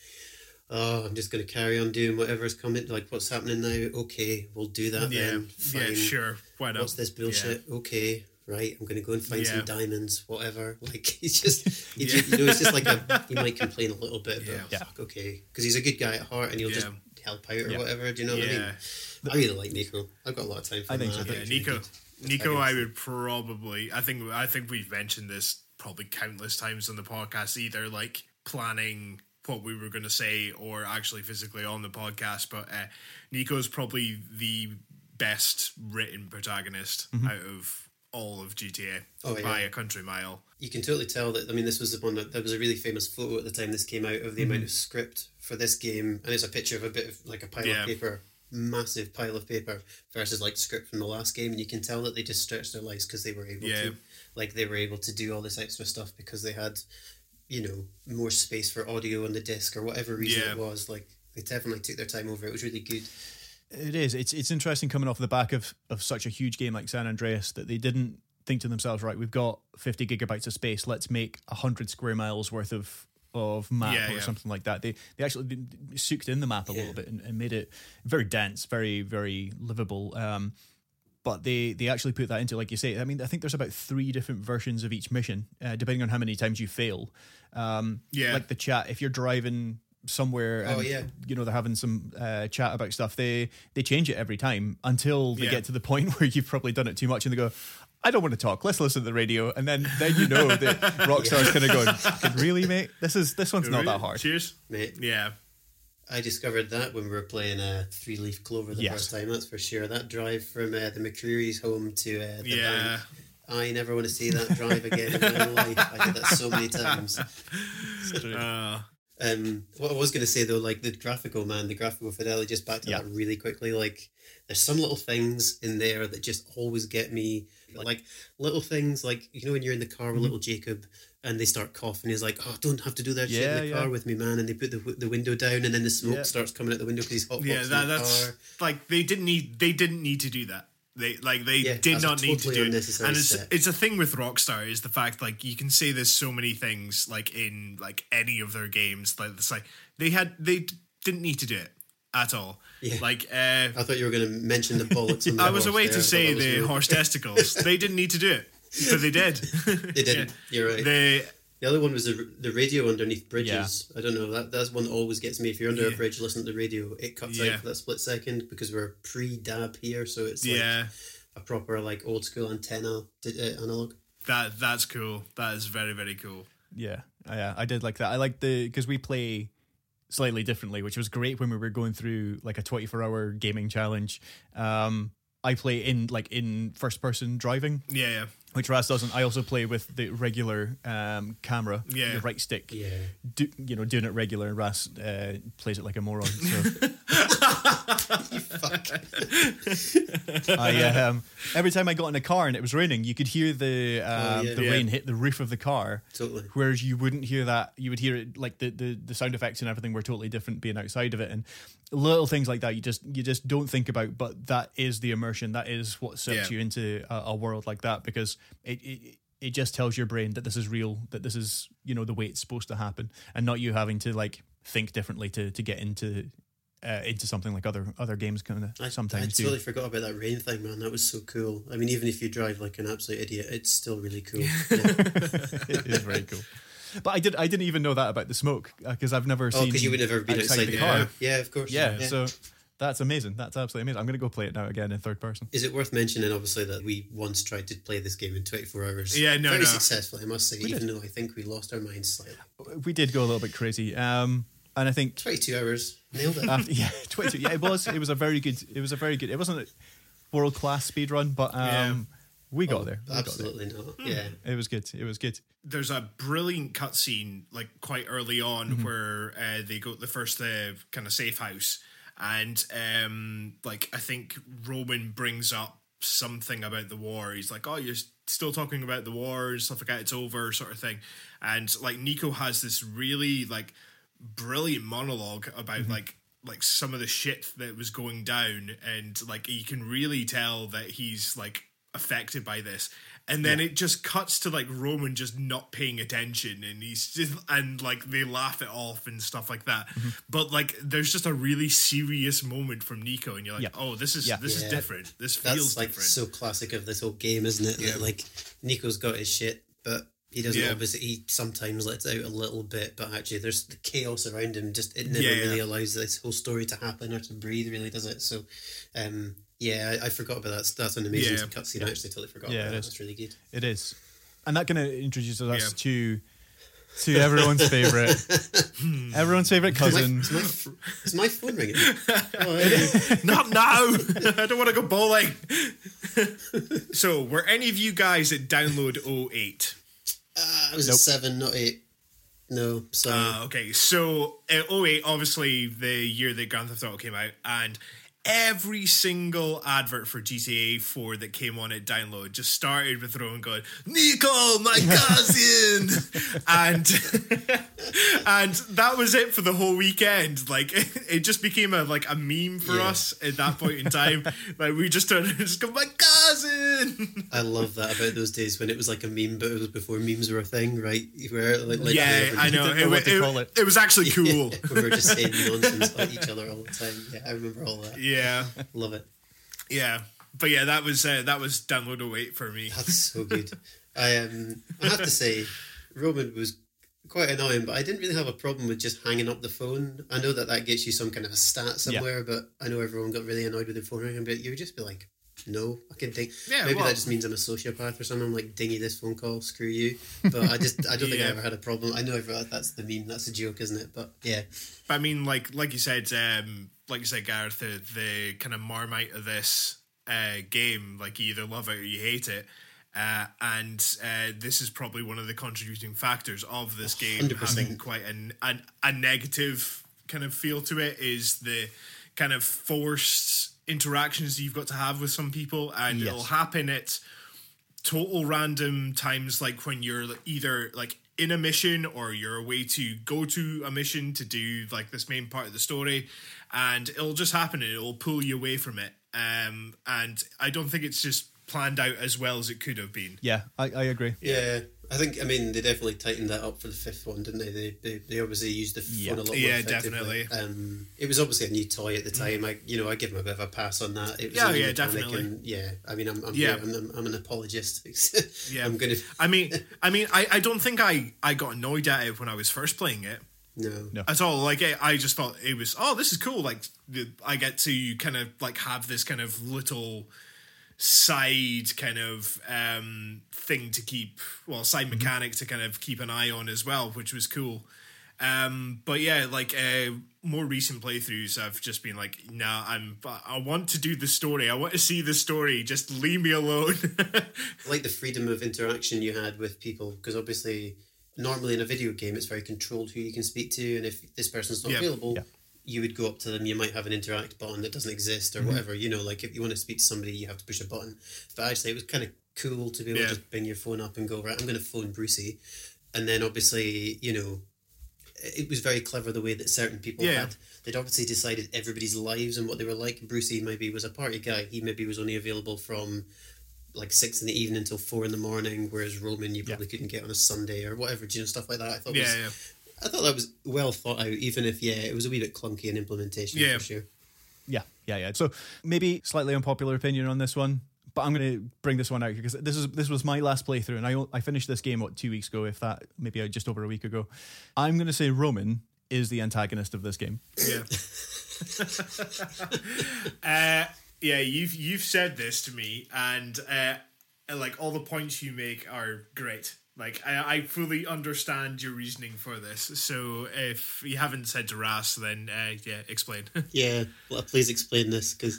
oh, I'm just going to carry on doing whatever's coming. Like, what's happening now? Okay, we'll do that Yeah, then. yeah, sure. Why not? What's this bullshit? Okay, right. I'm going to go and find Yeah. some diamonds. Whatever. *laughs* Like he's just, he Yeah. ju- you know, it's just like a, *laughs* he might complain a little bit, but Yeah. Yeah. fuck, okay, because he's a good guy at heart and he'll just help out or Yeah. whatever. Do you know what I mean? Yeah. I really like Niko. I've got a lot of time for I think man. so, Yeah, he's really Niko. good. Niko, I would probably. I think. I think we've mentioned this probably countless times on the podcast. Either like planning what we were going to say, or actually physically on the podcast. But uh, Niko's probably the best written protagonist Mm-hmm. out of all of GTA Oh, yeah. by a country mile. you can totally tell that. I mean, this was the one that there was a really famous photo at the time this came out of the Mm-hmm. amount of script for this game, and it's a picture of a bit of like a pile Yeah. of paper, massive pile of paper versus like script from the last game, and you can tell that they just stretched their legs because they were able Yeah. to, like they were able to do all this extra stuff because they had, you know, more space for audio on the disc or whatever reason Yeah. it was. Like they definitely took their time over. it. It was really good. It is. It's it's interesting coming off the back of of such a huge game like San Andreas that they didn't think to themselves, right? We've got fifty gigabytes of space. Let's make hundred square miles worth of of map Yeah, or yeah. something like that. They they actually d- d- soaked in the map a little bit and, and made it very dense, very very livable. Um, but they they actually put that into like you say. I mean, I think there's about three different versions of each mission, uh, depending on how many times you fail. Um, Yeah. like the chat. If you're driving somewhere, and, Oh, yeah. you know they're having some uh, chat about stuff. They they change it every time until they Yeah. get to the point *laughs* where you've probably done it too much, and they go. I don't want to talk. Let's listen to the radio, and then then you know that *laughs* Rockstar's kind of going, "Really, mate? This is this one's not that hard." Cheers. Mate, Yeah. I discovered that when we were playing uh, Three Leaf Clover the Yes. first time. That's for sure. That drive from uh, the McReary's home to uh, the Yeah. bank. I never want to see that drive again in my life. I did that so many times. *laughs* Uh, Um, what I was going to say though, like the graphical man, the graphical fidelity, just back to Yeah. that really quickly. Like, there's some little things in there that just always get me. Like little things, like you know when you're in the car Mm-hmm. with little Jacob and they start coughing. He's like, "Oh, don't have to do that shit in the yeah. car with me, man." And they put the the window down, and then the smoke Yeah. starts coming out the window because he's hot. yeah, that, that's like they didn't need they didn't need to do that. They like they Yeah, did a not need to do it. And it's step. it's a thing with Rockstar is the fact like you can say there's so many things like in like any of their games like it's like they had they d- didn't need to do it at all. Yeah. Like uh I thought you were going to mention the bullets. I was away there. to say the horse testicles. they didn't need to do it, but they did. *laughs* They didn't. You're right. They The other one was the, the radio underneath bridges. I don't know. That that's one that always gets me. If you're under a bridge, listen to the radio. It cuts Yeah. out for that split second because we're pre DAB here, so it's like yeah. a proper like old school antenna di- uh, analog. That that's cool. That is very very cool. Yeah, yeah, I did like that. I like the because we play slightly differently, which was great when we were going through like a twenty-four hour gaming challenge. Um, I play in like in first person driving, Yeah, yeah. Which Ras doesn't. I also play with the regular um, camera, Yeah. the right stick. Yeah. Do, you know, doing it regular, and Ras uh, plays it like a moron. So *laughs* *laughs* I um, every time I got in a car and it was raining, you could hear the um, yeah. the Yeah. rain hit the roof of the car. Totally. Whereas you wouldn't hear that. You would hear it like the, the, the sound effects and everything were totally different being outside of it, and little things like that you just you just don't think about. But that is the immersion. That is what sets Yeah. you into a, a world like that because it. it it just tells your brain that this is real, that this is you know the way it's supposed to happen, and not you having to like think differently to to get into uh, into something like other other games kind I, of sometimes I do. totally forgot about that rain thing, man. That was so cool. I mean, even if you drive like an absolute idiot, it's still really cool. *laughs* Yeah. it is very cool. But I did I didn't even know that about the smoke because I've never seen oh, seen. because you would never have been outside, the car. car. Yeah, of course. Yeah, so that's amazing. That's absolutely amazing. I'm going to go play it now again in third person. Is it worth mentioning, obviously, that we once tried to play this game in 24 hours? Yeah, no, Very no. successfully, I must say, We even though I think we lost our minds slightly. We did go a little bit crazy, um, and I think 22 hours, nailed it. after yeah, *laughs* 22. Yeah, it was. It was a very good. It was a very good. It wasn't a world class speed run, but um, Yeah. we got there. We got Absolutely not. Yeah. It was good. It was good. there's a brilliant cutscene like quite early on Mm-hmm. where uh, they go to the first uh, kind of safe house and um like i think roman brings up something about the war he's like oh you're still talking about the war and stuff like that it's over sort of thing and like niko has this really like brilliant monologue about mm-hmm. like like some of the shit that was going down and like you can really tell that he's like affected by this and then it just cuts to like roman just not paying attention and he's just and like they laugh it off and stuff like that mm-hmm. but like there's just a really serious moment from niko and you're like Yeah. oh this is Yeah. this is different this That's feels like different so classic of this whole game, isn't it? Yeah. That like Niko's got his shit, but he doesn't Yeah. obviously. He sometimes lets out a little bit, but actually, there's the chaos around him. Just it never Yeah, yeah. really allows this whole story to happen or to breathe. Really, does it? So, um, yeah, I, I forgot about that. That's an amazing Yeah. cutscene. I actually totally forgot. Yeah, about it that. is. Really good. It is, and that kind of introduces us Yeah. to to everyone's favorite, *laughs* everyone's favorite cousin. Is my, f- is my phone ringing? *laughs* Oh, hey. *laughs* not now i don't want to go bowling So, were any of you guys at download 08? Uh, it was a seven, not eight. No, sorry. Uh, okay, so uh, 08, obviously the year that Grand Theft Auto came out, and every single advert for GTA 4 that came on at download just started with Roman going, Niko, my *laughs* cousin! and *laughs* and that was it for the whole weekend. Like it, *laughs* it just became a like a meme for Yeah. us at that point in time. like we just turned and just go, My cousin! I love that about those days when it was like a meme, but it was before memes were a thing, right? Where like, like yeah, I did know. didn't It, know what to it- call it. it was actually cool. *laughs* we were just saying *laughs* nonsense about each other all the time. Yeah, I remember all that. yeah. Love it. Yeah. But yeah, that was uh, that was download 08 for me. That's so good. I um, I have to say, Roman was quite annoying, but I didn't really have a problem with just hanging up the phone. I know that that gets you some kind of a stat somewhere, but I know everyone got really annoyed with the phone ringing. But you would just be like, "No, I can ding." Yeah, Maybe well- that just means I'm a sociopath or something. I'm like, "Dingy this phone call, screw you." But I just, I don't think I *laughs* ever had a problem. I know everyone, that's the meme, that's a joke, isn't it? But yeah, But I mean, like like you said, um, like you said, Gareth, the, the kind of marmite of this uh, game, like you either love it or you hate it. Uh, and uh, this is probably one of the contributing factors of this game 100%. having quite an, an a negative kind of feel to it is the kind of forced interactions you've got to have with some people and Yes. it'll happen at total random times like when you're either like in a mission or you're away to go to a mission to do like this main part of the story and it'll just happen and it'll pull you away from it um and i don't think it's just planned out as well as it could have been Yeah, I, I agree. yeah. I think I mean they definitely tightened that up for the fifth one, didn't they? They they, they obviously used the Yeah. phone a lot more Yeah, definitely. Um, it was obviously a new toy at the time. I you know I give them a bit of a pass on that. It was Yeah, yeah, definitely. And, yeah, I mean I'm I'm, Yeah. here, I'm, I'm I'm an apologist. *laughs* yeah I'm gonna i mean *laughs* i mean I, I don't think i i got annoyed at it when i was first playing it no No. at all. Like I I just thought it was oh this is cool. Like I get to kind of like have this kind of little side kind of um thing to keep well side mechanic to kind of keep an eye on as well, which was cool. Um, but yeah, like uh, more recent playthroughs, I've just been like, nah, I'm. I want to do the story. I want to see the story. Just leave me alone. I *laughs* *laughs* like the freedom of interaction you had with people because obviously normally in a video game it's very controlled who you can speak to and if this person's not Yeah. available Yeah. You would go up to them you might have an interact button that doesn't exist or Mm-hmm. whatever you know like if you want to speak to somebody you have to push a button but actually it was kind of cool to be able Yeah. to just bring your phone up and go right I'm going to phone Brucie and then obviously you know it was very clever the way that certain people Yeah. had they'd obviously decided everybody's lives and what they were like Brucie maybe was a party guy he maybe was only available from like six in the evening until four in the morning, whereas Roman you probably couldn't get on a Sunday or whatever, do you know, stuff like that. I thought yeah, was, yeah. I thought that was well thought out, even if yeah, it was a wee bit clunky in implementation Yeah. for sure. Yeah, yeah, yeah. So maybe slightly unpopular opinion on this one, but I'm going to bring this one out because this is this was my last playthrough, and I I finished this game what two weeks ago, if that maybe just over a week ago. I'm going to say Roman is the antagonist of this game. Yeah. *laughs* uh, yeah, you've you've said this to me, and uh, and, like all the points you make are great. Like I, I fully understand your reasoning for this. So if you haven't said to Ras, then uh, yeah, explain. *laughs* Yeah, well, please explain this because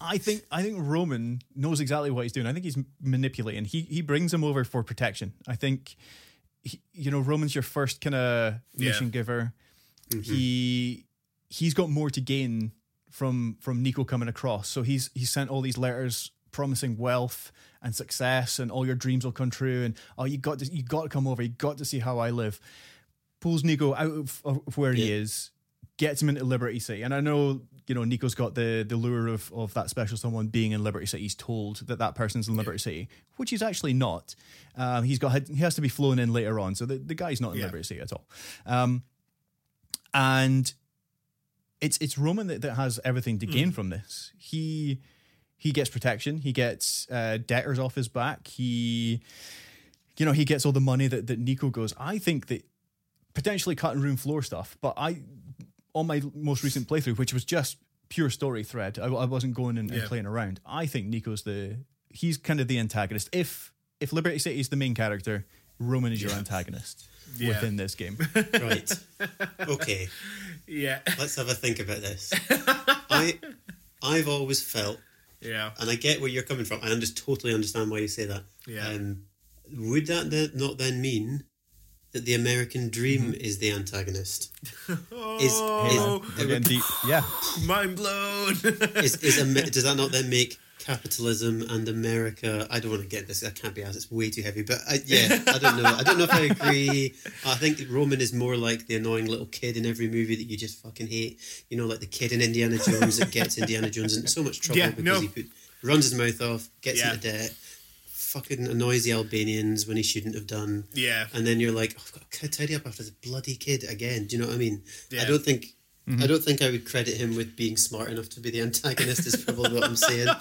I think I think Roman knows exactly what he's doing. I think he's manipulating. He he brings him over for protection. I think he, you know Roman's your first kind of Yeah. mission giver. He he's got more to gain from from Niko coming across. So he's he sent all these letters promising wealth and success and all your dreams will come true and oh you got to you got to come over. You got to see how I live. Pulls Niko out of, of where he is, gets him into Liberty City. And I know, you know, Niko's got the the lure of of that special someone being in Liberty City. He's told that that person's in Liberty City, which he's actually not. Um, he's got he has to be flown in later on, so the, the guy's not in Yeah. Liberty City at all. Um, and it's it's Roman that, that has everything to gain from this. He he gets protection. He gets uh, debtors off his back. He, you know, he gets all the money that that Niko goes. I think that potentially cutting room floor stuff, but I on my most recent playthrough, which was just pure story thread, I, I wasn't going and, and playing around. I think Niko's the he's kind of the antagonist. If if Liberty City is the main character, Roman is your antagonist *laughs* Yeah. within this game. *laughs* right, okay, yeah, let's have a think about this. *laughs* I I've always felt Yeah. and I get where you're coming from. I just totally understand why you say that. Yeah. Um, would that then, not then mean that the American dream is the antagonist? *laughs* Is, Oh, We're getting deep. Yeah. *gasps* mind blown. is, is, is Am- does that not then make capitalism and America? I don't want to get this. I can't be asked. It's way too heavy. But I, yeah, I don't know. I don't know if I agree. I think Roman is more like the annoying little kid in every movie that you just fucking hate. You know, like the kid in Indiana Jones that gets Indiana Jones into so much trouble Yeah, because no. he put, runs his mouth off, gets Yeah. into debt, fucking annoys the Albanians when he shouldn't have done. yeah. And then you're like, oh, I've got to tidy up after this bloody kid again. Do you know what I mean? Yeah. I don't think. I don't think I would credit him with being smart enough to be the antagonist. Is probably what I'm saying. *laughs*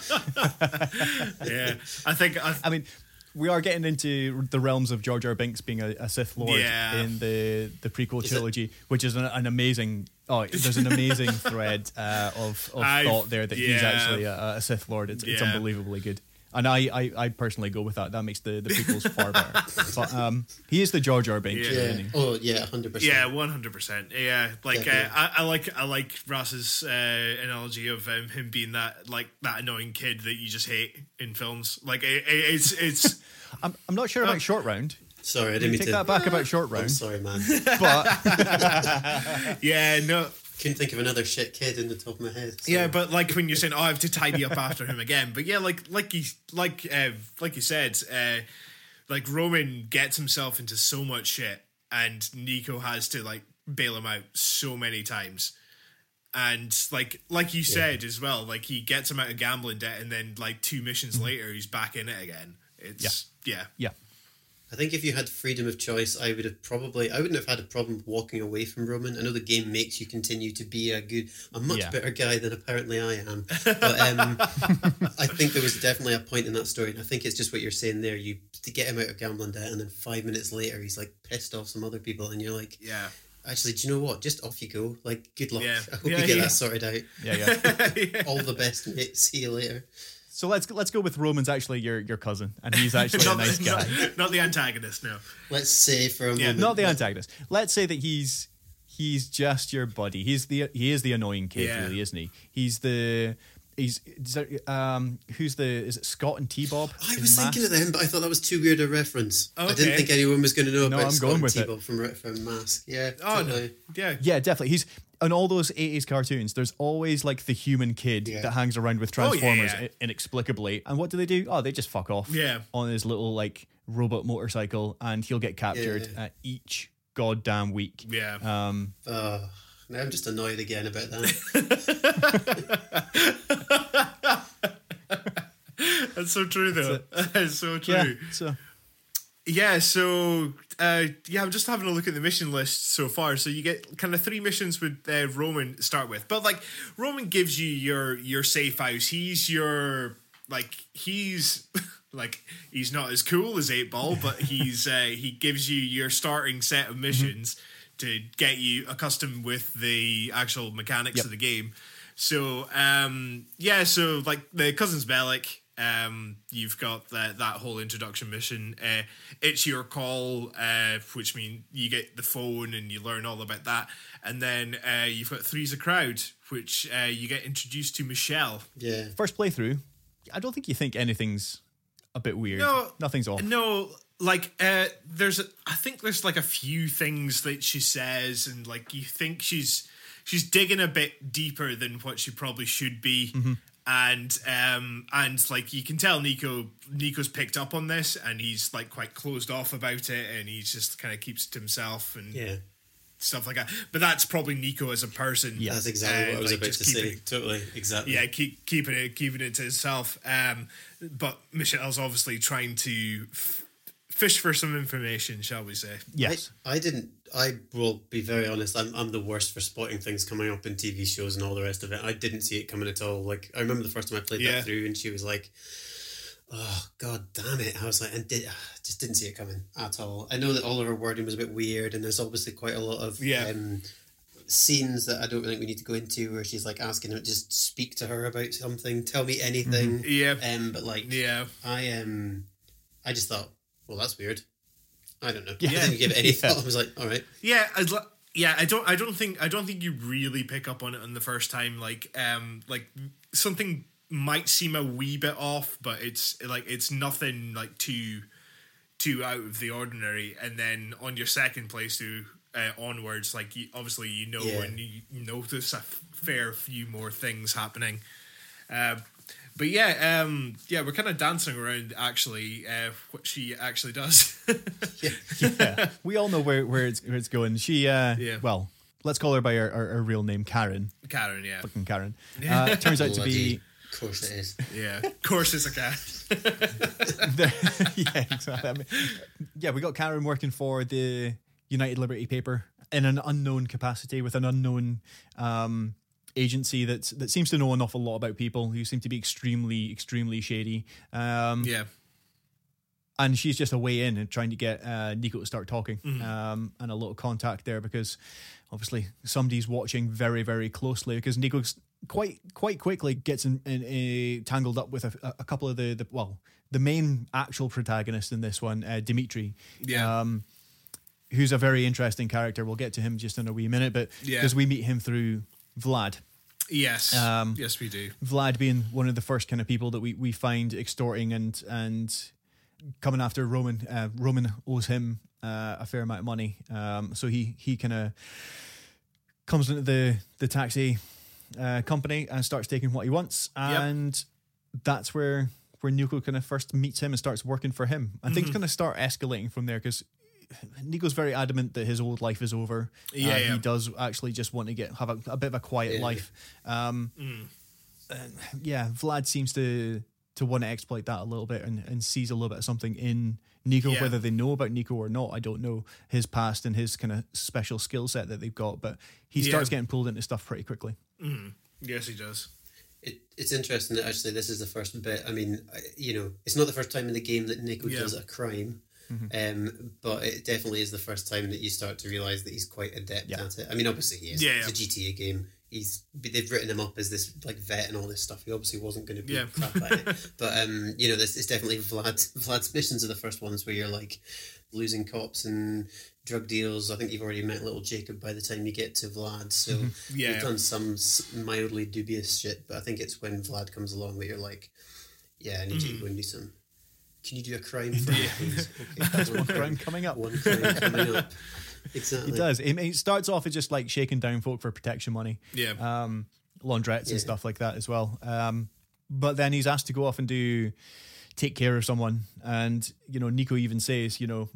Yeah. I think I, I mean, we are getting into the realms of Jar R. Binks being a, a Sith Lord Yeah. in the the prequel Is it- trilogy, which is an, an amazing. Oh, there's an amazing *laughs* thread uh, of of thought there that he's actually a, a Sith Lord. It's, it's unbelievably good. And I, I, I personally go with that. That makes the, the prequels far better. *laughs* But um, he is the Jar Jar Binks. Yeah. isn't he? Oh yeah, hundred percent. Yeah, one hundred percent. Yeah, like uh, I, I like I like Ras's uh, analogy of um, him being that like that annoying kid that you just hate in films. Like it, it, it's it's *laughs* I'm, I'm not sure about Short Round. Sorry, I didn't mean Take to. that back about Short I'm Round. sorry, man. But *laughs* yeah no Couldn't think of another shit kid in the top of my head. so- yeah, but like when you're saying oh I have to tidy up after him again, but yeah, like like you like uh, like you said, uh, like Roman gets himself into so much shit, and Niko has to like bail him out so many times. And like like you said as well, like he gets him out of gambling debt, and then like two missions later, he's back in it again. It's yeah, yeah, I think if you had freedom of choice, I would have probably I wouldn't have had a problem walking away from Roman. I know the game makes you continue to be a good, a much Yeah. better guy than apparently I am. *laughs* But um, I think there was definitely a point in that story, and I think it's just what you're saying there. You to get him out of gambling debt, and then five minutes later, he's like pissed off some other people, and you're like, yeah, actually, do you know what? Just off you go. Like, good luck. Yeah. *laughs* I hope Yeah, you get yeah. that sorted out. yeah, yeah. *laughs* All the best, mate. See you later. So let's let's go with Roman's actually your your cousin, and he's *laughs* actually a not, nice guy. not, not the antagonist. No, Let's say for a Yeah, moment, not the antagonist. Let's say that he's he's just your buddy. He's the he is the annoying kid, Yeah. really, isn't he? He's the he's there, um who's the is it Scott and T Bob? I was thinking of them, but I thought that was too weird a reference. I didn't think anyone was going to know No, about I'm Scott going and. T-Bob from from Mask. Yeah. oh no, yeah, Yeah, definitely. He's on all those 80s cartoons. There's always like the human kid Yeah. that hangs around with Oh, yeah, Transformers yeah. inexplicably. And what do they do? Oh, they just fuck off. Yeah. On his little like robot motorcycle, and he'll get captured Yeah. at each goddamn week. yeah. Um, Oh, now I'm just annoyed again about that. *laughs* That's so true, though. That's so true. yeah. So Yeah, so uh, yeah, I'm just having a look at the mission list so far. So you get kind of three missions with uh, Roman start with, but like Roman gives you your your safe house. He's your like he's *laughs* like he's not as cool as Eight Ball, but he's uh, he gives you your starting set of missions to get you accustomed with the actual mechanics Yep. of the game. So um, yeah, so like the cousins Bellic, um, you've got that that whole introduction mission. Uh, it's your call, uh, which means you get the phone and you learn all about that. And then uh, you've got three's a crowd, which uh, you get introduced to Michelle. yeah. first playthrough, I don't think you think anything's a bit weird. No, Nothing's off. No, like uh, there's, a, I think there's like a few things that she says, and like you think she's she's digging a bit deeper than what she probably should be. And um and like you can tell Niko Niko's picked up on this and he's like quite closed off about it and he just kind of keeps it to himself and Yeah. stuff like that. But that's probably Niko as a person. Yeah. That's exactly Uh, what I was like, about to say. it- Totally. Exactly. yeah, keep keeping it keeping it to himself. Um, but Michelle's obviously trying to f- fish for some information, shall we say? Yes. I, I didn't. I will be very honest. I'm I'm the worst for spotting things coming up in TV shows and all the rest of it. I didn't see it coming at all. Like I remember the first time I played Yeah. that through, and she was like, "Oh God damn it!" I was like, and did, *sighs* just didn't see it coming at all. I know that all of her wording was a bit weird, and there's obviously quite a lot of Yeah. um, scenes that I don't think we need to go into where she's like asking him to just speak to her about something, tell me anything. Yeah. Um, but like, Yeah. I um, I just thought, well, that's weird. I don't know. Yeah. I didn't give it any *laughs* Yeah. thought. I was like, all right. Yeah, I'd li- yeah, I don't I don't think I don't think you really pick up on it on the first time like um like something might seem a wee bit off, but it's like it's nothing like too too out of the ordinary. And then on your second playthrough uh, onwards, like you, obviously you know Yeah. and you notice a f- fair few more things happening. Uh, but yeah, um, yeah, we're kind of dancing around actually uh, what she actually does. *laughs* yeah, we all know where, where it's where it's going. She, uh, Yeah. well, let's call her by her, her, her real name, Karen. Karen, yeah, Fucking Karen. Uh, turns out to be Of course it is. yeah, of course it's a cat. *laughs* yeah, exactly. I mean, yeah, we got Karen working for the United Liberty paper in an unknown capacity with an unknown um, agency that that seems to know an awful lot about people who seem to be extremely, extremely shady. Um, yeah, and she's just a way in and trying to get uh, Niko to start talking Mm-hmm. um, and a little contact there because obviously somebody's watching very very closely because Niko's quite quite quickly gets in, in, uh, tangled up with a, a couple of the, the well the main actual protagonist in this one uh, Dimitri yeah, um, who's a very interesting character we'll get to him just in a wee minute but Yeah. because we meet him through Vlad yes, um, yes, we do. Vlad being one of the first kind of people that we, we find extorting and and coming after Roman. Uh, Roman owes him uh, a fair amount of money, um, so he he kind of comes into the the taxi uh, company and starts taking what he wants, and that's where where Niko kind of first meets him and starts working for him. And Mm-hmm. things kind of start escalating from there because. Niko's very adamant that his old life is over. Yeah, Uh, yeah. he does actually just want to get have a, a bit of a quiet Yeah. life. Um, Mm. yeah, Vlad seems to to want to exploit that a little bit and, and sees a little bit of something in Niko. Yeah. Whether they know about Niko or not, I don't know his past and his kind of special skill set that they've got. But he Yeah. starts getting pulled into stuff pretty quickly. Yes, he does. It, it's interesting that actually this is the first bit. I mean, I, you know, it's not the first time in the game that Niko Yeah. does a crime, um, but it definitely is the first time that you start to realize that he's quite adept Yeah. at it. I mean, obviously he is. Yeah, it's a GTA game. He's they've written him up as this like vet and all this stuff. He obviously wasn't going to be Yeah. crap at it, *laughs* but um, you know, this is definitely Vlad. Vlad's missions are the first ones where you're like losing cops and drug deals. I think you've already met little Jacob by the time you get to Vlad. So Yeah. you've done some mildly dubious shit, but I think it's when Vlad comes along that you're like, yeah, I need you to go and do some. Can you do a crime for me, please? *laughs* Okay, That's one one crime coming up. One crime coming up. Exactly. He does. It, it starts off as just like shaking down folk for protection money, Yeah, um, laundrettes Yeah. and stuff like that as well. Um, but then he's asked to go off and do take care of someone, and you know Niko even says, you know,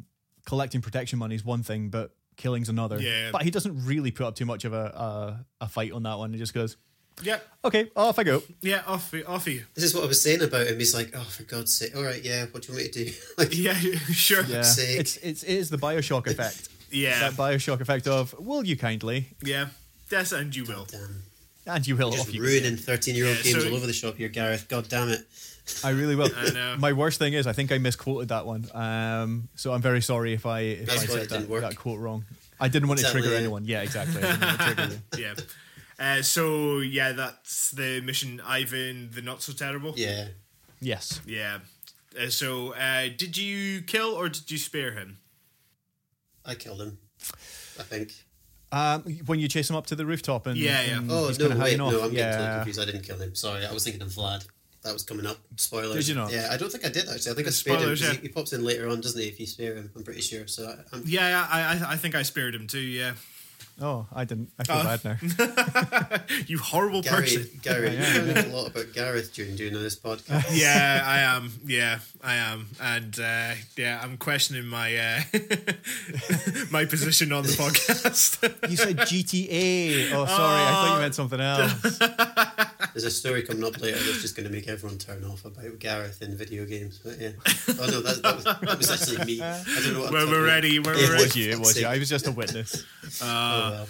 collecting protection money is one thing, but killing's another. Yeah. But he doesn't really put up too much of a a, a fight on that one. He just goes, yeah, okay, off I go. yeah. Off, off you. This is what I was saying about him. He's like, oh, for God's sake. All right, yeah, what do you want me to do? *laughs* like, Yeah, *laughs* sure. Yeah, sake. it's it's it is the Bioshock effect. *laughs* Yeah, That Bioshock effect of will you kindly yeah. Yes, and you will. damn. and you will Just off you ruining 13 year old Yeah, games so- all over the shop here, Gareth. God damn it. I really will. I know. My worst thing is I think I misquoted that one. Um, so I'm very sorry if I if That's I said that, that quote wrong. I didn't want to trigger anyone. Yeah, exactly. I didn't want to trigger yeah. Uh, so yeah, that's the mission. Ivan, the not so terrible. Yeah. Yes. Yeah. Uh, so, uh, did you kill or did you spare him? I killed him. I think. Um, when you chase him up to the rooftop and Yeah, yeah. and Oh, he's no, kind of wait, hanging off. no, I'm getting totally confused. I didn't kill him. Sorry, I was thinking of Vlad. That was coming up. Spoilers. Did you not? Yeah, I don't think I did actually. I think I spared him. Yeah. He, he pops in later on, doesn't he? If you spare him, I'm pretty sure. So I, I'm, Yeah, yeah, I, I, I think I spared him too. Yeah. Oh, I didn't. I feel Oh. bad now. *laughs* You horrible Gary, person. Gary, Yeah, you're learning a lot about Gareth during doing this podcast. *laughs* yeah, I am. Yeah, I am, and uh, yeah, I'm questioning my uh, *laughs* my position on the podcast. You said GTA. Oh, sorry. I thought you meant something else. There's a story coming up later that's just going to make everyone turn off about Gareth in video games. But yeah. Oh no, that, that, was, that was actually me. I don't know what I'm we're ready, when Yeah. we're It ready. was you. It was you. I was just a witness. *laughs* Oh, well.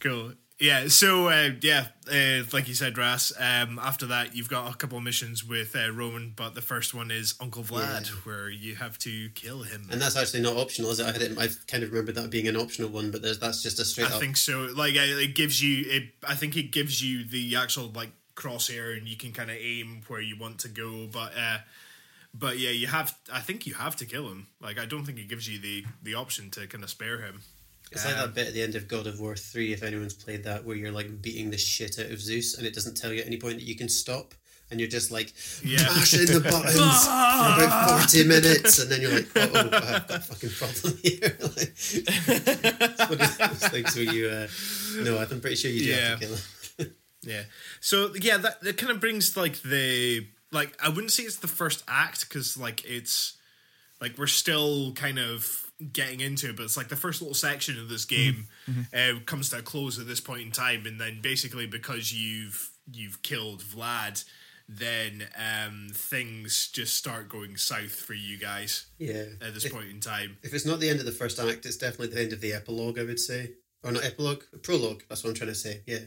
Cool. Yeah. So uh, yeah, uh, like you said, Ras. Um, after that, you've got a couple of missions with uh, Roman, but the first one is Uncle Vlad, Yeah. where you have to kill him. And that's actually not optional, is it? I had it. I kind of remembered that being an optional one, but there's, that's just a straight I up. think so. Like uh, it gives you. It, I think it gives you the actual like crosshair, and you can kind of aim where you want to go. But uh, but yeah, you have. I think you have to kill him. Like I don't think it gives you the the option to kind of spare him. It's like that bit at the end of God of War 3, if anyone's played that, where you're like beating the shit out of Zeus and it doesn't tell you at any point that you can stop. and you're just like Yeah. mashing the buttons for about *laughs* forty minutes, and then you're like, oh, oh I've got a fucking problem *laughs* here. like, *laughs* it's one of those things where you, uh, no, I'm pretty sure you do Yeah. have to kill him. Yeah. So yeah, that that kind of brings like the like I wouldn't say it's the first act because like it's like we're still kind of getting into it, but it's like the first little section of this game uh, comes to a close at this point in time, and then basically because you've you've killed Vlad, then um, things just start going south for you guys Yeah. at this If- point in time. If it's not the end of the first act, it's definitely the end of the epilogue, I would say. Or not epilogue, prologue, that's what I'm trying to say, yeah.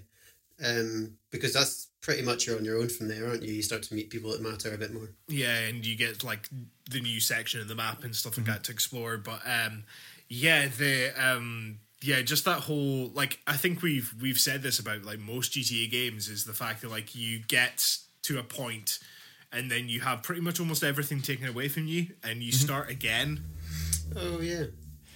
Um, because that's pretty much you're on your own from there, aren't you? You start to meet people that matter a bit more. Yeah, and you get like the new section of the map and stuff like that to explore. But um, yeah, the um, yeah, just that whole like I think we've we've said this about like most GTA games is the fact that like you get to a point and then you have pretty much almost everything taken away from you and you start again. Oh, yeah.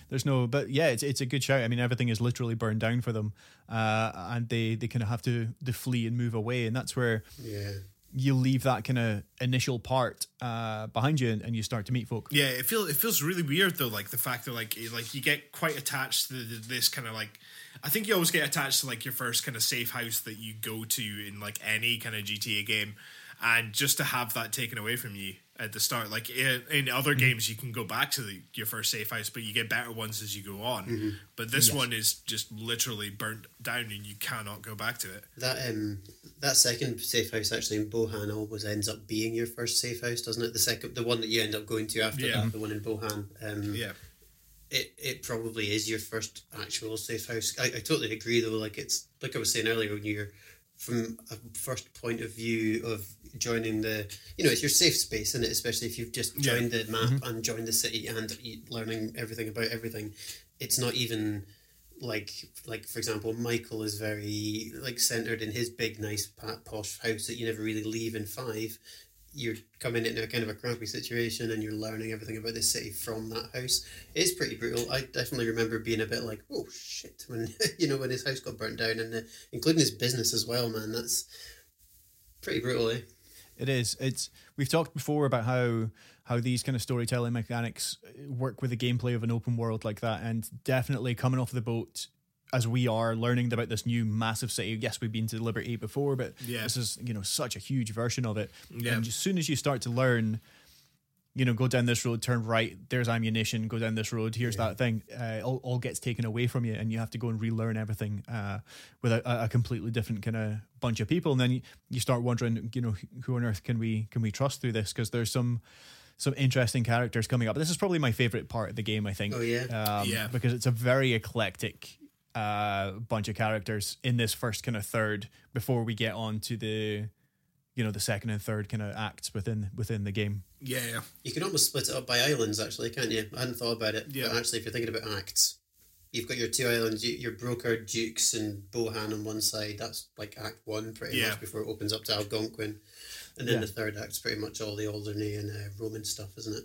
There's no, but yeah, it's it's a good shout. I mean, everything is literally burned down for them, uh, and they they kind of have to to flee and move away, and that's where Yeah. you leave that kind of initial part uh, behind you, and, and you start to meet folk. Yeah, it feels it feels really weird though, like the fact that like like you get quite attached to this kind of like. I think you always get attached to like your first kind of safe house that you go to in like any kind of GTA game, and just to have that taken away from you at the start, like in, in other games you can go back to the, your first safe house, but you get better ones as you go on. But this one is just literally burnt down, and you cannot go back to it. That um that second safe house actually in Bohan always ends up being your first safe house, doesn't it? The second the one that you end up going to after Yeah. that, the one in Bohan. Um Yeah, it, it probably is your first actual safe house. I, I totally agree though, like it's like I was saying earlier when you're from a first point of view of joining the you know, it's your safe space, isn't it? Especially if you've just Yeah. joined the map and joined the city and learning everything about everything. It's not even like like for example michael is very like centered in his big nice posh house that you never really leave in five you're coming into a kind of a crappy situation and you're learning everything about the city from that house it's pretty brutal i definitely remember being a bit like oh shit when *laughs* you know when his house got burnt down and uh, including his business as well man that's pretty brutal eh It is. It's we've talked before about how how these kind of storytelling mechanics uh, work with the gameplay of an open world like that, and definitely coming off the boat as we are learning about this new massive city. Yes, we've been to Liberty before, but Yeah. this is you know such a huge version of it. Yeah. And as soon as you start to learn. You know, go down this road, turn right. There's ammunition. Go down this road. Here's that thing. Uh, all, all gets taken away from you, and you have to go and relearn everything uh, with a, a completely different kind of bunch of people. And then you, you start wondering, you know, who on earth can we can we trust through this? Because there's some some interesting characters coming up. This is probably my favorite part of the game. I think. Oh, yeah? um, Yeah. Because it's a very eclectic uh, bunch of characters in this first kind of third before we get on to the you know the second and third kind of acts within within the game. yeah, yeah. you can almost split it up by islands actually can't you i hadn't thought about it Yeah. but actually if you're thinking about acts you've got your two islands your broker dukes and bohan on one side that's like act one pretty Yeah. much before it opens up to algonquin and then Yeah. the third act's pretty much all the Alderney and uh, Roman stuff, isn't it?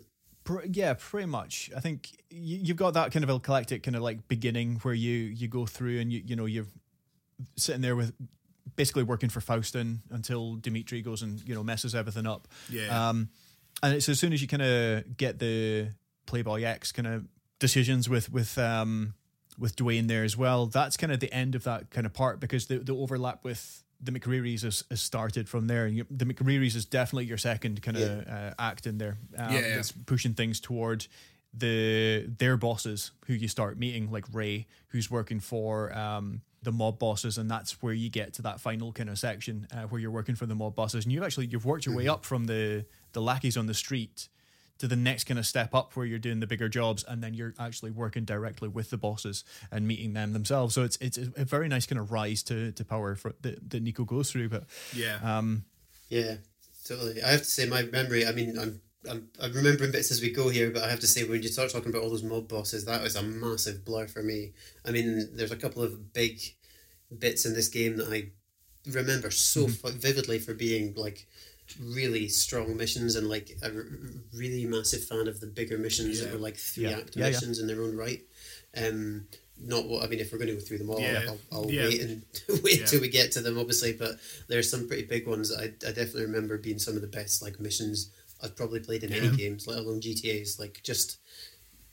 Yeah, pretty much. I think you've got that kind of eclectic kind of like beginning where you you go through and you you know you're sitting there with basically working for Faustin until Dimitri goes and you know messes everything up. Yeah. Um, and it's as soon as you kind of get the Playboy X kind of decisions with with um with Dwayne there as well. That's kind of the end of that kind of part because the the overlap with the McReary's has, has started from there, and you, the McReary's is definitely your second kind of uh, act in there. Um, Yeah, yeah. that's pushing things toward the their bosses who you start meeting, like Ray, who's working for um, the mob bosses, and that's where you get to that final kind of section uh, where you're working for the mob bosses, and you've actually you've worked your way up from the the lackeys on the street to the next kind of step up where you're doing the bigger jobs and then you're actually working directly with the bosses and meeting them themselves so it's it's a very nice kind of rise to, to power for that, that Niko goes through but yeah. um Yeah, totally. I have to say, my memory. I mean, I'm, I'm I'm remembering bits as we go here, but I have to say, when you start talking about all those mob bosses, that was a massive blur for me. I mean, there's a couple of big bits in this game that I remember so fu- vividly for being like really strong missions and like a r- really massive fan of the bigger missions that were like three Yeah. act Yeah, yeah. missions in their own right. Um, not what I mean. If we're going to go through them all, Yeah. I'll, I'll Yeah. wait and *laughs* wait Yeah. till we get to them, obviously. But there's some pretty big ones. that I, I definitely remember being some of the best like missions I've probably played in any games, let alone GTA's. Like just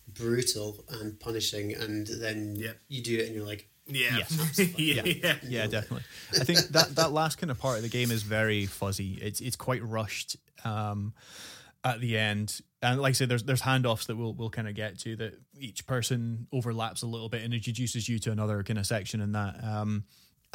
brutal and punishing, and then Yeah. you do it and you're like, Yeah. Yes. *laughs* yeah. *laughs* yeah. Yeah, definitely. I think that that last kind of part of the game is very fuzzy. It's it's quite rushed um, at the end, and like I said, there's there's handoffs that we'll we'll kind of get to that each person overlaps a little bit and introduces you to another kind of section in that. Um,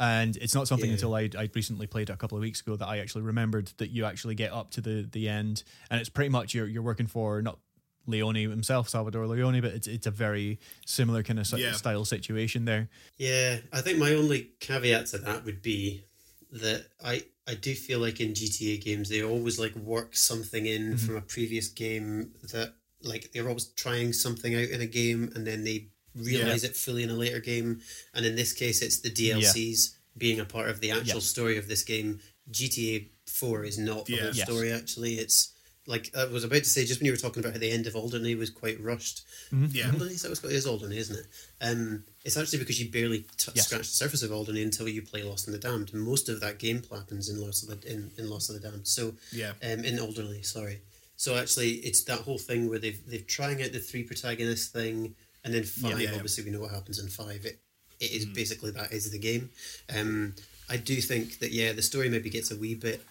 and it's not something Yeah. until I I recently played it a couple of weeks ago that I actually remembered that you actually get up to the the end, and it's pretty much you're you're working for not. Leone himself, Salvador Leone, but it's it's a very similar kind of Yeah. style situation there. Yeah, I think my only caveat to that would be that I I do feel like in GTA games they always like work something in mm-hmm. from a previous game that like they're always trying something out in a game and then they realize it fully in a later game. And in this case, it's the DLCs being a part of the actual Yeah. story of this game. GTA Four is not the Yeah. whole Yes. story. Actually, it's like I was about to say just when you were talking about how the end of Alderney was quite rushed. Yeah. Alderney, is that what's called? It is Alderney, isn't it? Um, it's actually because you barely t- Yes. scratch the surface of Alderney until you play Lost and the Damned. And most of that gameplay happens in Lost of the in, in Lost of the Damned. So Yeah. um, in Alderney, sorry. So actually, it's that whole thing where they've they've trying out the three protagonist thing, and then five. Yeah. Obviously, we know what happens in five. It it is basically that is the game. Um, I do think that yeah, the story maybe gets a wee bit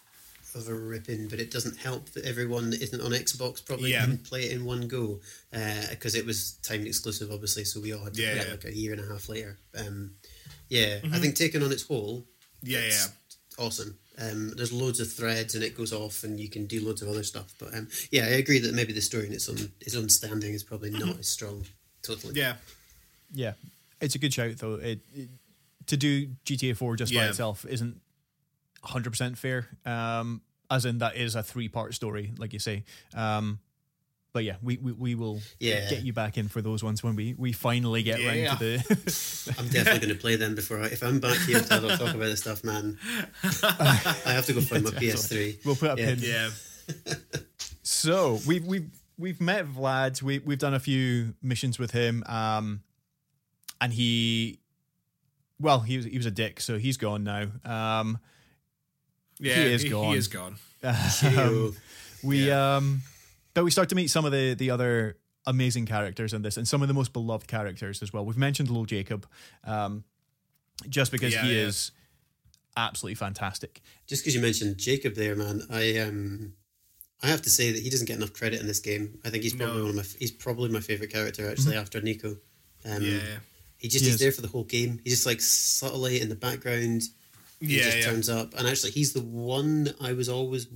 of a ripping, but it doesn't help that everyone that isn't on Xbox probably Yeah. didn't play it in one go because it was timed exclusive, obviously. So we all had to Yeah, play yeah. it like a year and a half later. Um, yeah, I think taken on its whole, Yeah. it's Yeah. awesome. Um, there's loads of threads and it goes off, and you can do loads of other stuff. But um, yeah, I agree that maybe the story in its own its own standing is probably not as strong. Totally. Yeah. Yeah, it's a good shout though. It, it- to do GTA Four just by itself isn't hundred percent fair. Um, as in that is a three part story, like you say. Um, but yeah, we, we, we will Yeah. get you back in for those ones when we, we finally get Yeah. round to the. *laughs* *laughs* I'm definitely going to play them before I, if I'm back here to talk about this stuff, man. I have to go find my *laughs* PS3. we'll put up a Yeah. pin. Yeah. So we've we've we've met Vlad. We we've done a few missions with him. Um, and he, well, he was he was a dick, so he's gone now. Um, Yeah. He is He, gone. He is gone. *laughs* um, we Yeah. um but we start to meet some of the the other amazing characters in this and some of the most beloved characters as well we've mentioned Lil Jacob um just because Yeah, he yeah. is absolutely fantastic Just because you mentioned Jacob there, man, I um, I have to say that he doesn't get enough credit in this game. I think he's probably No. one of my he's probably my favorite character actually after Niko. Um, Yeah. He just He he's is. there for the whole game. He's just like subtly in the background. He Yeah. just Yeah. turns up, and actually, he's the one I was always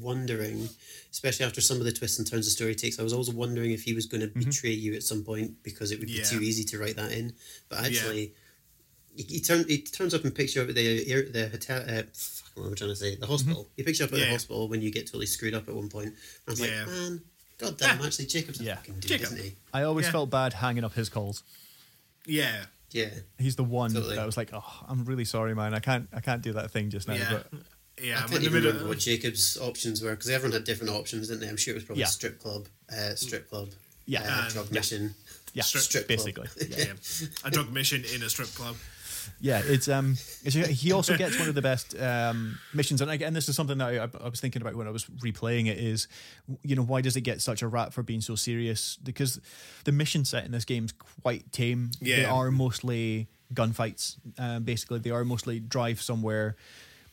wondering, especially after some of the twists and turns the story takes. I was always wondering if he was going to betray you at some point because it would be Yeah. too easy to write that in. But actually, he, he, turn, he turns up and picks you up at the air, the hotel. Uh, fuck, what am I trying to say? The hospital. He picks you up at the hospital when you get totally screwed up at one point. I was Yeah. like, man, god damn, actually, Jacob's a Yeah. fucking dude, Jacob. isn't he? I always Yeah. felt bad hanging up his calls Yeah. Yeah. he's the one Totally. that I was like oh I'm really sorry man I can't I can't do that thing just now Yeah. but Yeah. I I'm can't in the even middle. remember what Jacob's options were because everyone had different options, didn't they? I'm sure it was probably Yeah. strip club, uh, strip club, Yeah. uh, drug yeah. mission, yeah Strip- strip club. basically *laughs* Yeah. A drug mission in a strip club. Yeah, it's um, it's, he also gets one of the best um missions, and again, this is something that I, I was thinking about when I was replaying it. Is you know why does it get such a rap for being so serious? Because the mission set in this game is quite tame. Yeah. They are mostly gunfights. Um, basically, they are mostly drive somewhere,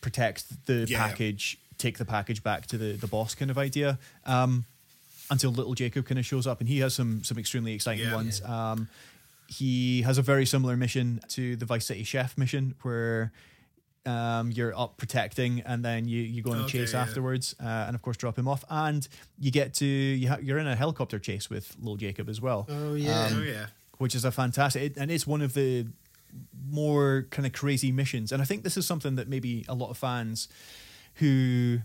protect the Yeah. package, take the package back to the the boss kind of idea. Um, until little Jacob kind of shows up, and he has some some extremely exciting Yeah. ones. Um, he has a very similar mission to the Vice City Chef mission, where um, you're up protecting, and then you you go on a Okay, chase yeah. afterwards, uh, and of course drop him off, and you get to you ha- you're in a helicopter chase with little Jacob as well. Oh yeah, Um, oh yeah. which is a fantastic it, and it's one of the more kind of crazy missions and i think this is something that maybe a lot of fans who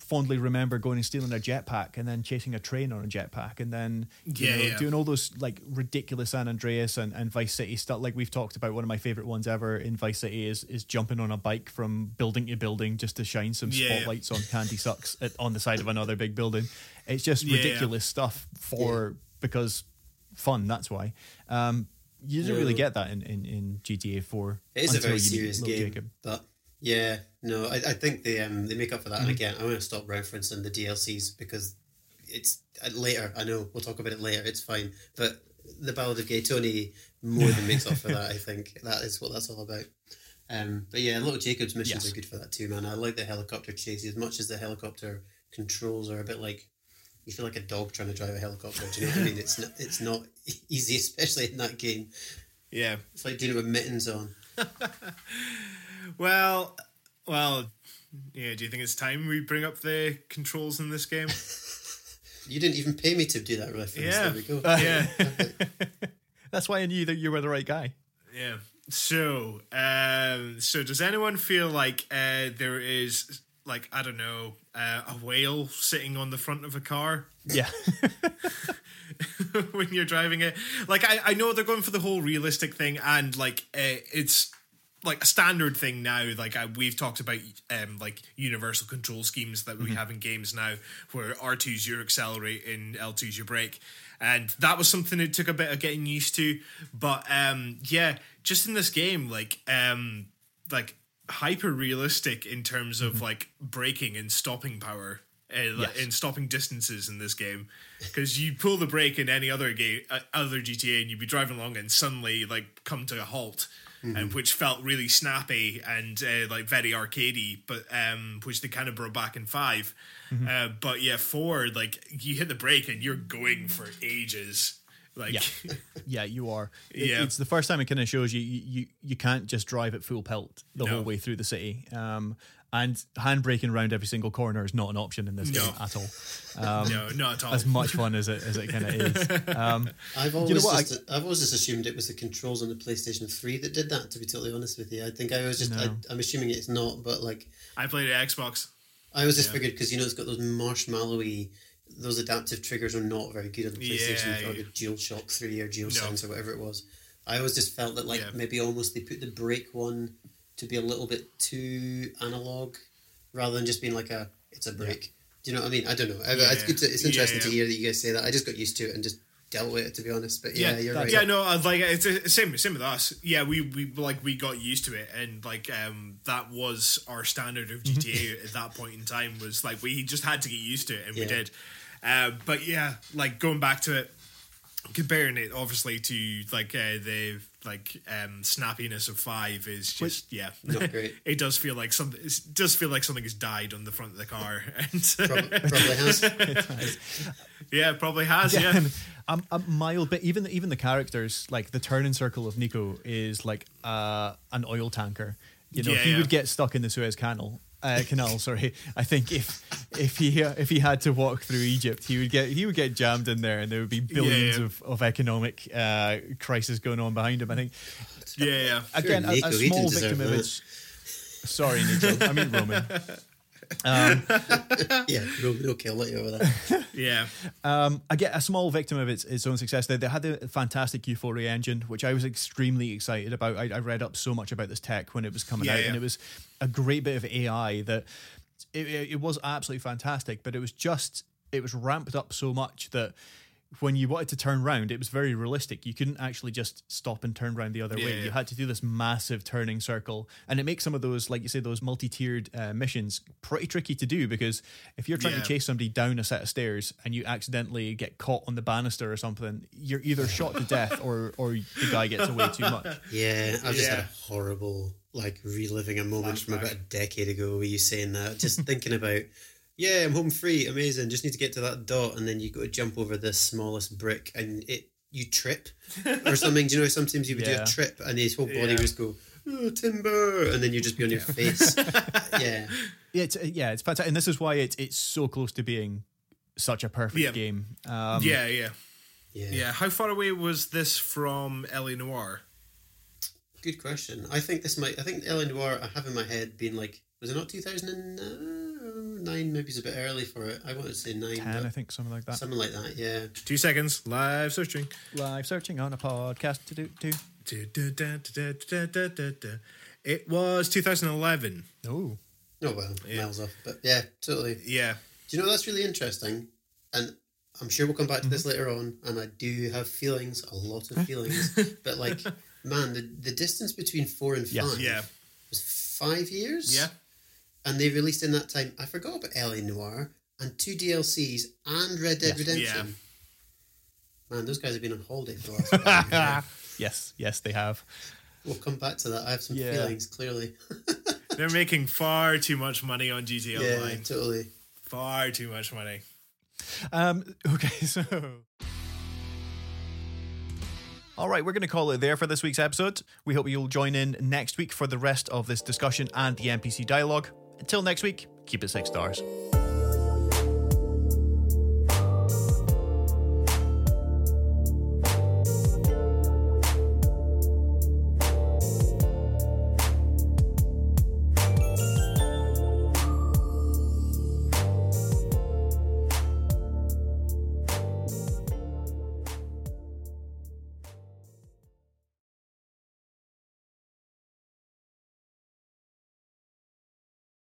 fondly remember going and stealing a jetpack and then chasing a train on a jetpack and then you Yeah, know, yeah. doing all those like ridiculous San Andreas and, and Vice City stuff. Like we've talked about, one of my favorite ones ever in Vice City is is jumping on a bike from building to building just to shine some Yeah, yeah. spotlights on Candy Suxxx at, on the side of another big building. It's just Yeah, yeah. ridiculous stuff for because fun. That's why. Um, You didn't No. really get that in, in, in GTA Four. It is a very serious game, Jacob. but yeah, no, I, I think they um they make up for that. Mm-hmm. And again, I'm going to stop referencing the DLCs because it's uh, later. I know we'll talk about it later. It's fine, but the Ballad of Gay Tony more than makes up for that. I *laughs* think that is what that's all about. Um, but yeah, a lot of Jacob's missions Yes. are good for that too, man. I like the helicopter chase as much as the helicopter controls are a bit like you feel like a dog trying to drive a helicopter. Do you know what I mean? It's not, it's not *laughs* easy, especially in that game. Yeah. It's like doing it with mittens on. *laughs* Well, well, yeah. Do you think it's time we bring up the controls in this game? *laughs* You didn't even pay me to do that reference. Yeah. There we go. yeah. *laughs* That's why I knew that you were the right guy. Yeah. So, um, so does anyone feel like uh, there is like I don't know uh, a whale sitting on the front of a car Yeah. *laughs* when you're driving it? Like I, I know they're going for the whole realistic thing, and like uh, it's like a standard thing now. Like I, we've talked about, um, like universal control schemes that we have in games now, where R 2s your accelerate and L 2s your brake, and that was something that took a bit of getting used to. But um, yeah, just in this game, like um, like hyper realistic in terms of like braking and stopping power. Like, Yes. in stopping distances in this game, because you pull the brake in any other game, uh, other GTA, and you'd be driving along and suddenly like come to a halt, and which felt really snappy and uh, like very arcadey, but um, which they kind of brought back in 5 Uh, but yeah, four like you hit the brake and you're going for ages, like Yeah. *laughs* yeah, you are. It- Yeah. It's the first time it kind of shows you, you you you can't just drive at full pelt the No. whole way through the city. Um, and handbraking around every single corner is not an option in this No. game at all. no, not at all. As much fun as it as it kind of is. Um, *laughs* I've always what, just, I've always just assumed it was the controls on the PlayStation Three that did that. To be totally honest with you, I think I was just No. I, I'm assuming it's not, but like I played it Xbox. I was just figured because you know it's got those marshmallowy, those adaptive triggers are not very good on the PlayStation Yeah, or yeah. the DualShock Three or DualSense or whatever it was. I always just felt that like Yeah. maybe almost they put the brake one to be a little bit too analog, rather than just being like a it's a brake. Do you know what I mean? I don't know. I- It's good. To, it's Yeah, interesting to hear that you guys say that. I just got used to it and just dealt with it. To be honest, but yeah, you're right. Yeah, no, uh, like it's uh, same same with us. Yeah, we we like we got used to it, and like um that was our standard of GTA at that point in time. Was like we just had to get used to it, and we did. Uh, but yeah, like going back to it, comparing it obviously to like uh, the like um snappiness of five is just yeah, Not great. *laughs* it does feel like something. It does feel like something has died on the front of the car, *laughs* and Prob- probably has. *laughs* yeah, probably has. Yeah, Again, a, a mild bit. Even the, even the characters, like the turning circle of Niko, is like uh, an oil tanker. You know, Yeah, he yeah. would get stuck in the Suez Canal. Uh, canal, sorry. I think if if he if he had to walk through Egypt, he would get he would get jammed in there, and there would be billions yeah. of, of economic uh, crisis going on behind him. I think yeah, yeah. again, a, a small victim of that. its. Sorry, Niko. I mean Roman. *laughs* *laughs* yeah, Roman, okay, I'll let you over that. *laughs* yeah. Um, I get a small victim of its, its own success. They, they had the fantastic Euphoria engine, which I was extremely excited about. I, I read up so much about this tech when it was coming Yeah, out, yeah. and it was a great bit of AI that it, it, it was absolutely fantastic. But it was just it was ramped up so much that when you wanted to turn round, it was very realistic. You couldn't actually just stop and turn round the other way. Yeah, You had to do this massive turning circle, and it makes some of those, like you say, those multi-tiered uh, missions pretty tricky to do because if you're trying Yeah. to chase somebody down a set of stairs and you accidentally get caught on the banister or something, you're either shot to death or or the guy gets away too much. *laughs* Yeah, I've just had a horrible, like, reliving a moment from about a decade ago where you saying that. Just thinking about, yeah, I'm home free, amazing, just need to get to that dot, and then you got to jump over the smallest brick and it you trip or *laughs* something. Do you know, sometimes you would do a trip and his whole body Yeah. would just go, oh, timber, and then you'd just be on your face. *laughs* yeah. Yeah, it's, yeah, it's fantastic, and this is why it's it's so close to being such a perfect Yeah. game. Um, yeah, yeah, Yeah. yeah. How far away was this from L.A. Noir? Good question. I think this might, I think L.A. Noir, I have in my head being like, was it not 2009? Maybe it's a bit early for it. I wanted to say nine. ten, I think, something like that. Something like that, yeah. Two seconds. Live searching. Live searching on a podcast to do to. It was 2011. Oh, Oh well, miles off. But yeah, totally. Yeah. Do you know that's really interesting? And I'm sure we'll come back to this Mm-hmm. later on, and I do have feelings, a lot of *laughs* feelings. but like, man, the, the distance between four and Yes. five Yeah. was five years. Yeah. And they released in that time. I forgot about L.A. Noir and two DLCs and Red Dead Yes. Redemption. Man, those guys have been on holiday for the last *laughs* five years. yes, yes, they have. We'll come back to that. I have some Yeah. feelings, clearly. *laughs* They're making far too much money on GTA yeah, Online. totally. Far too much money. Um, *laughs* okay, so. All right, we're going to call it there for this week's episode. We hope you'll join in next week for the rest of this discussion and the NPC dialogue. Until next week, keep it six stars.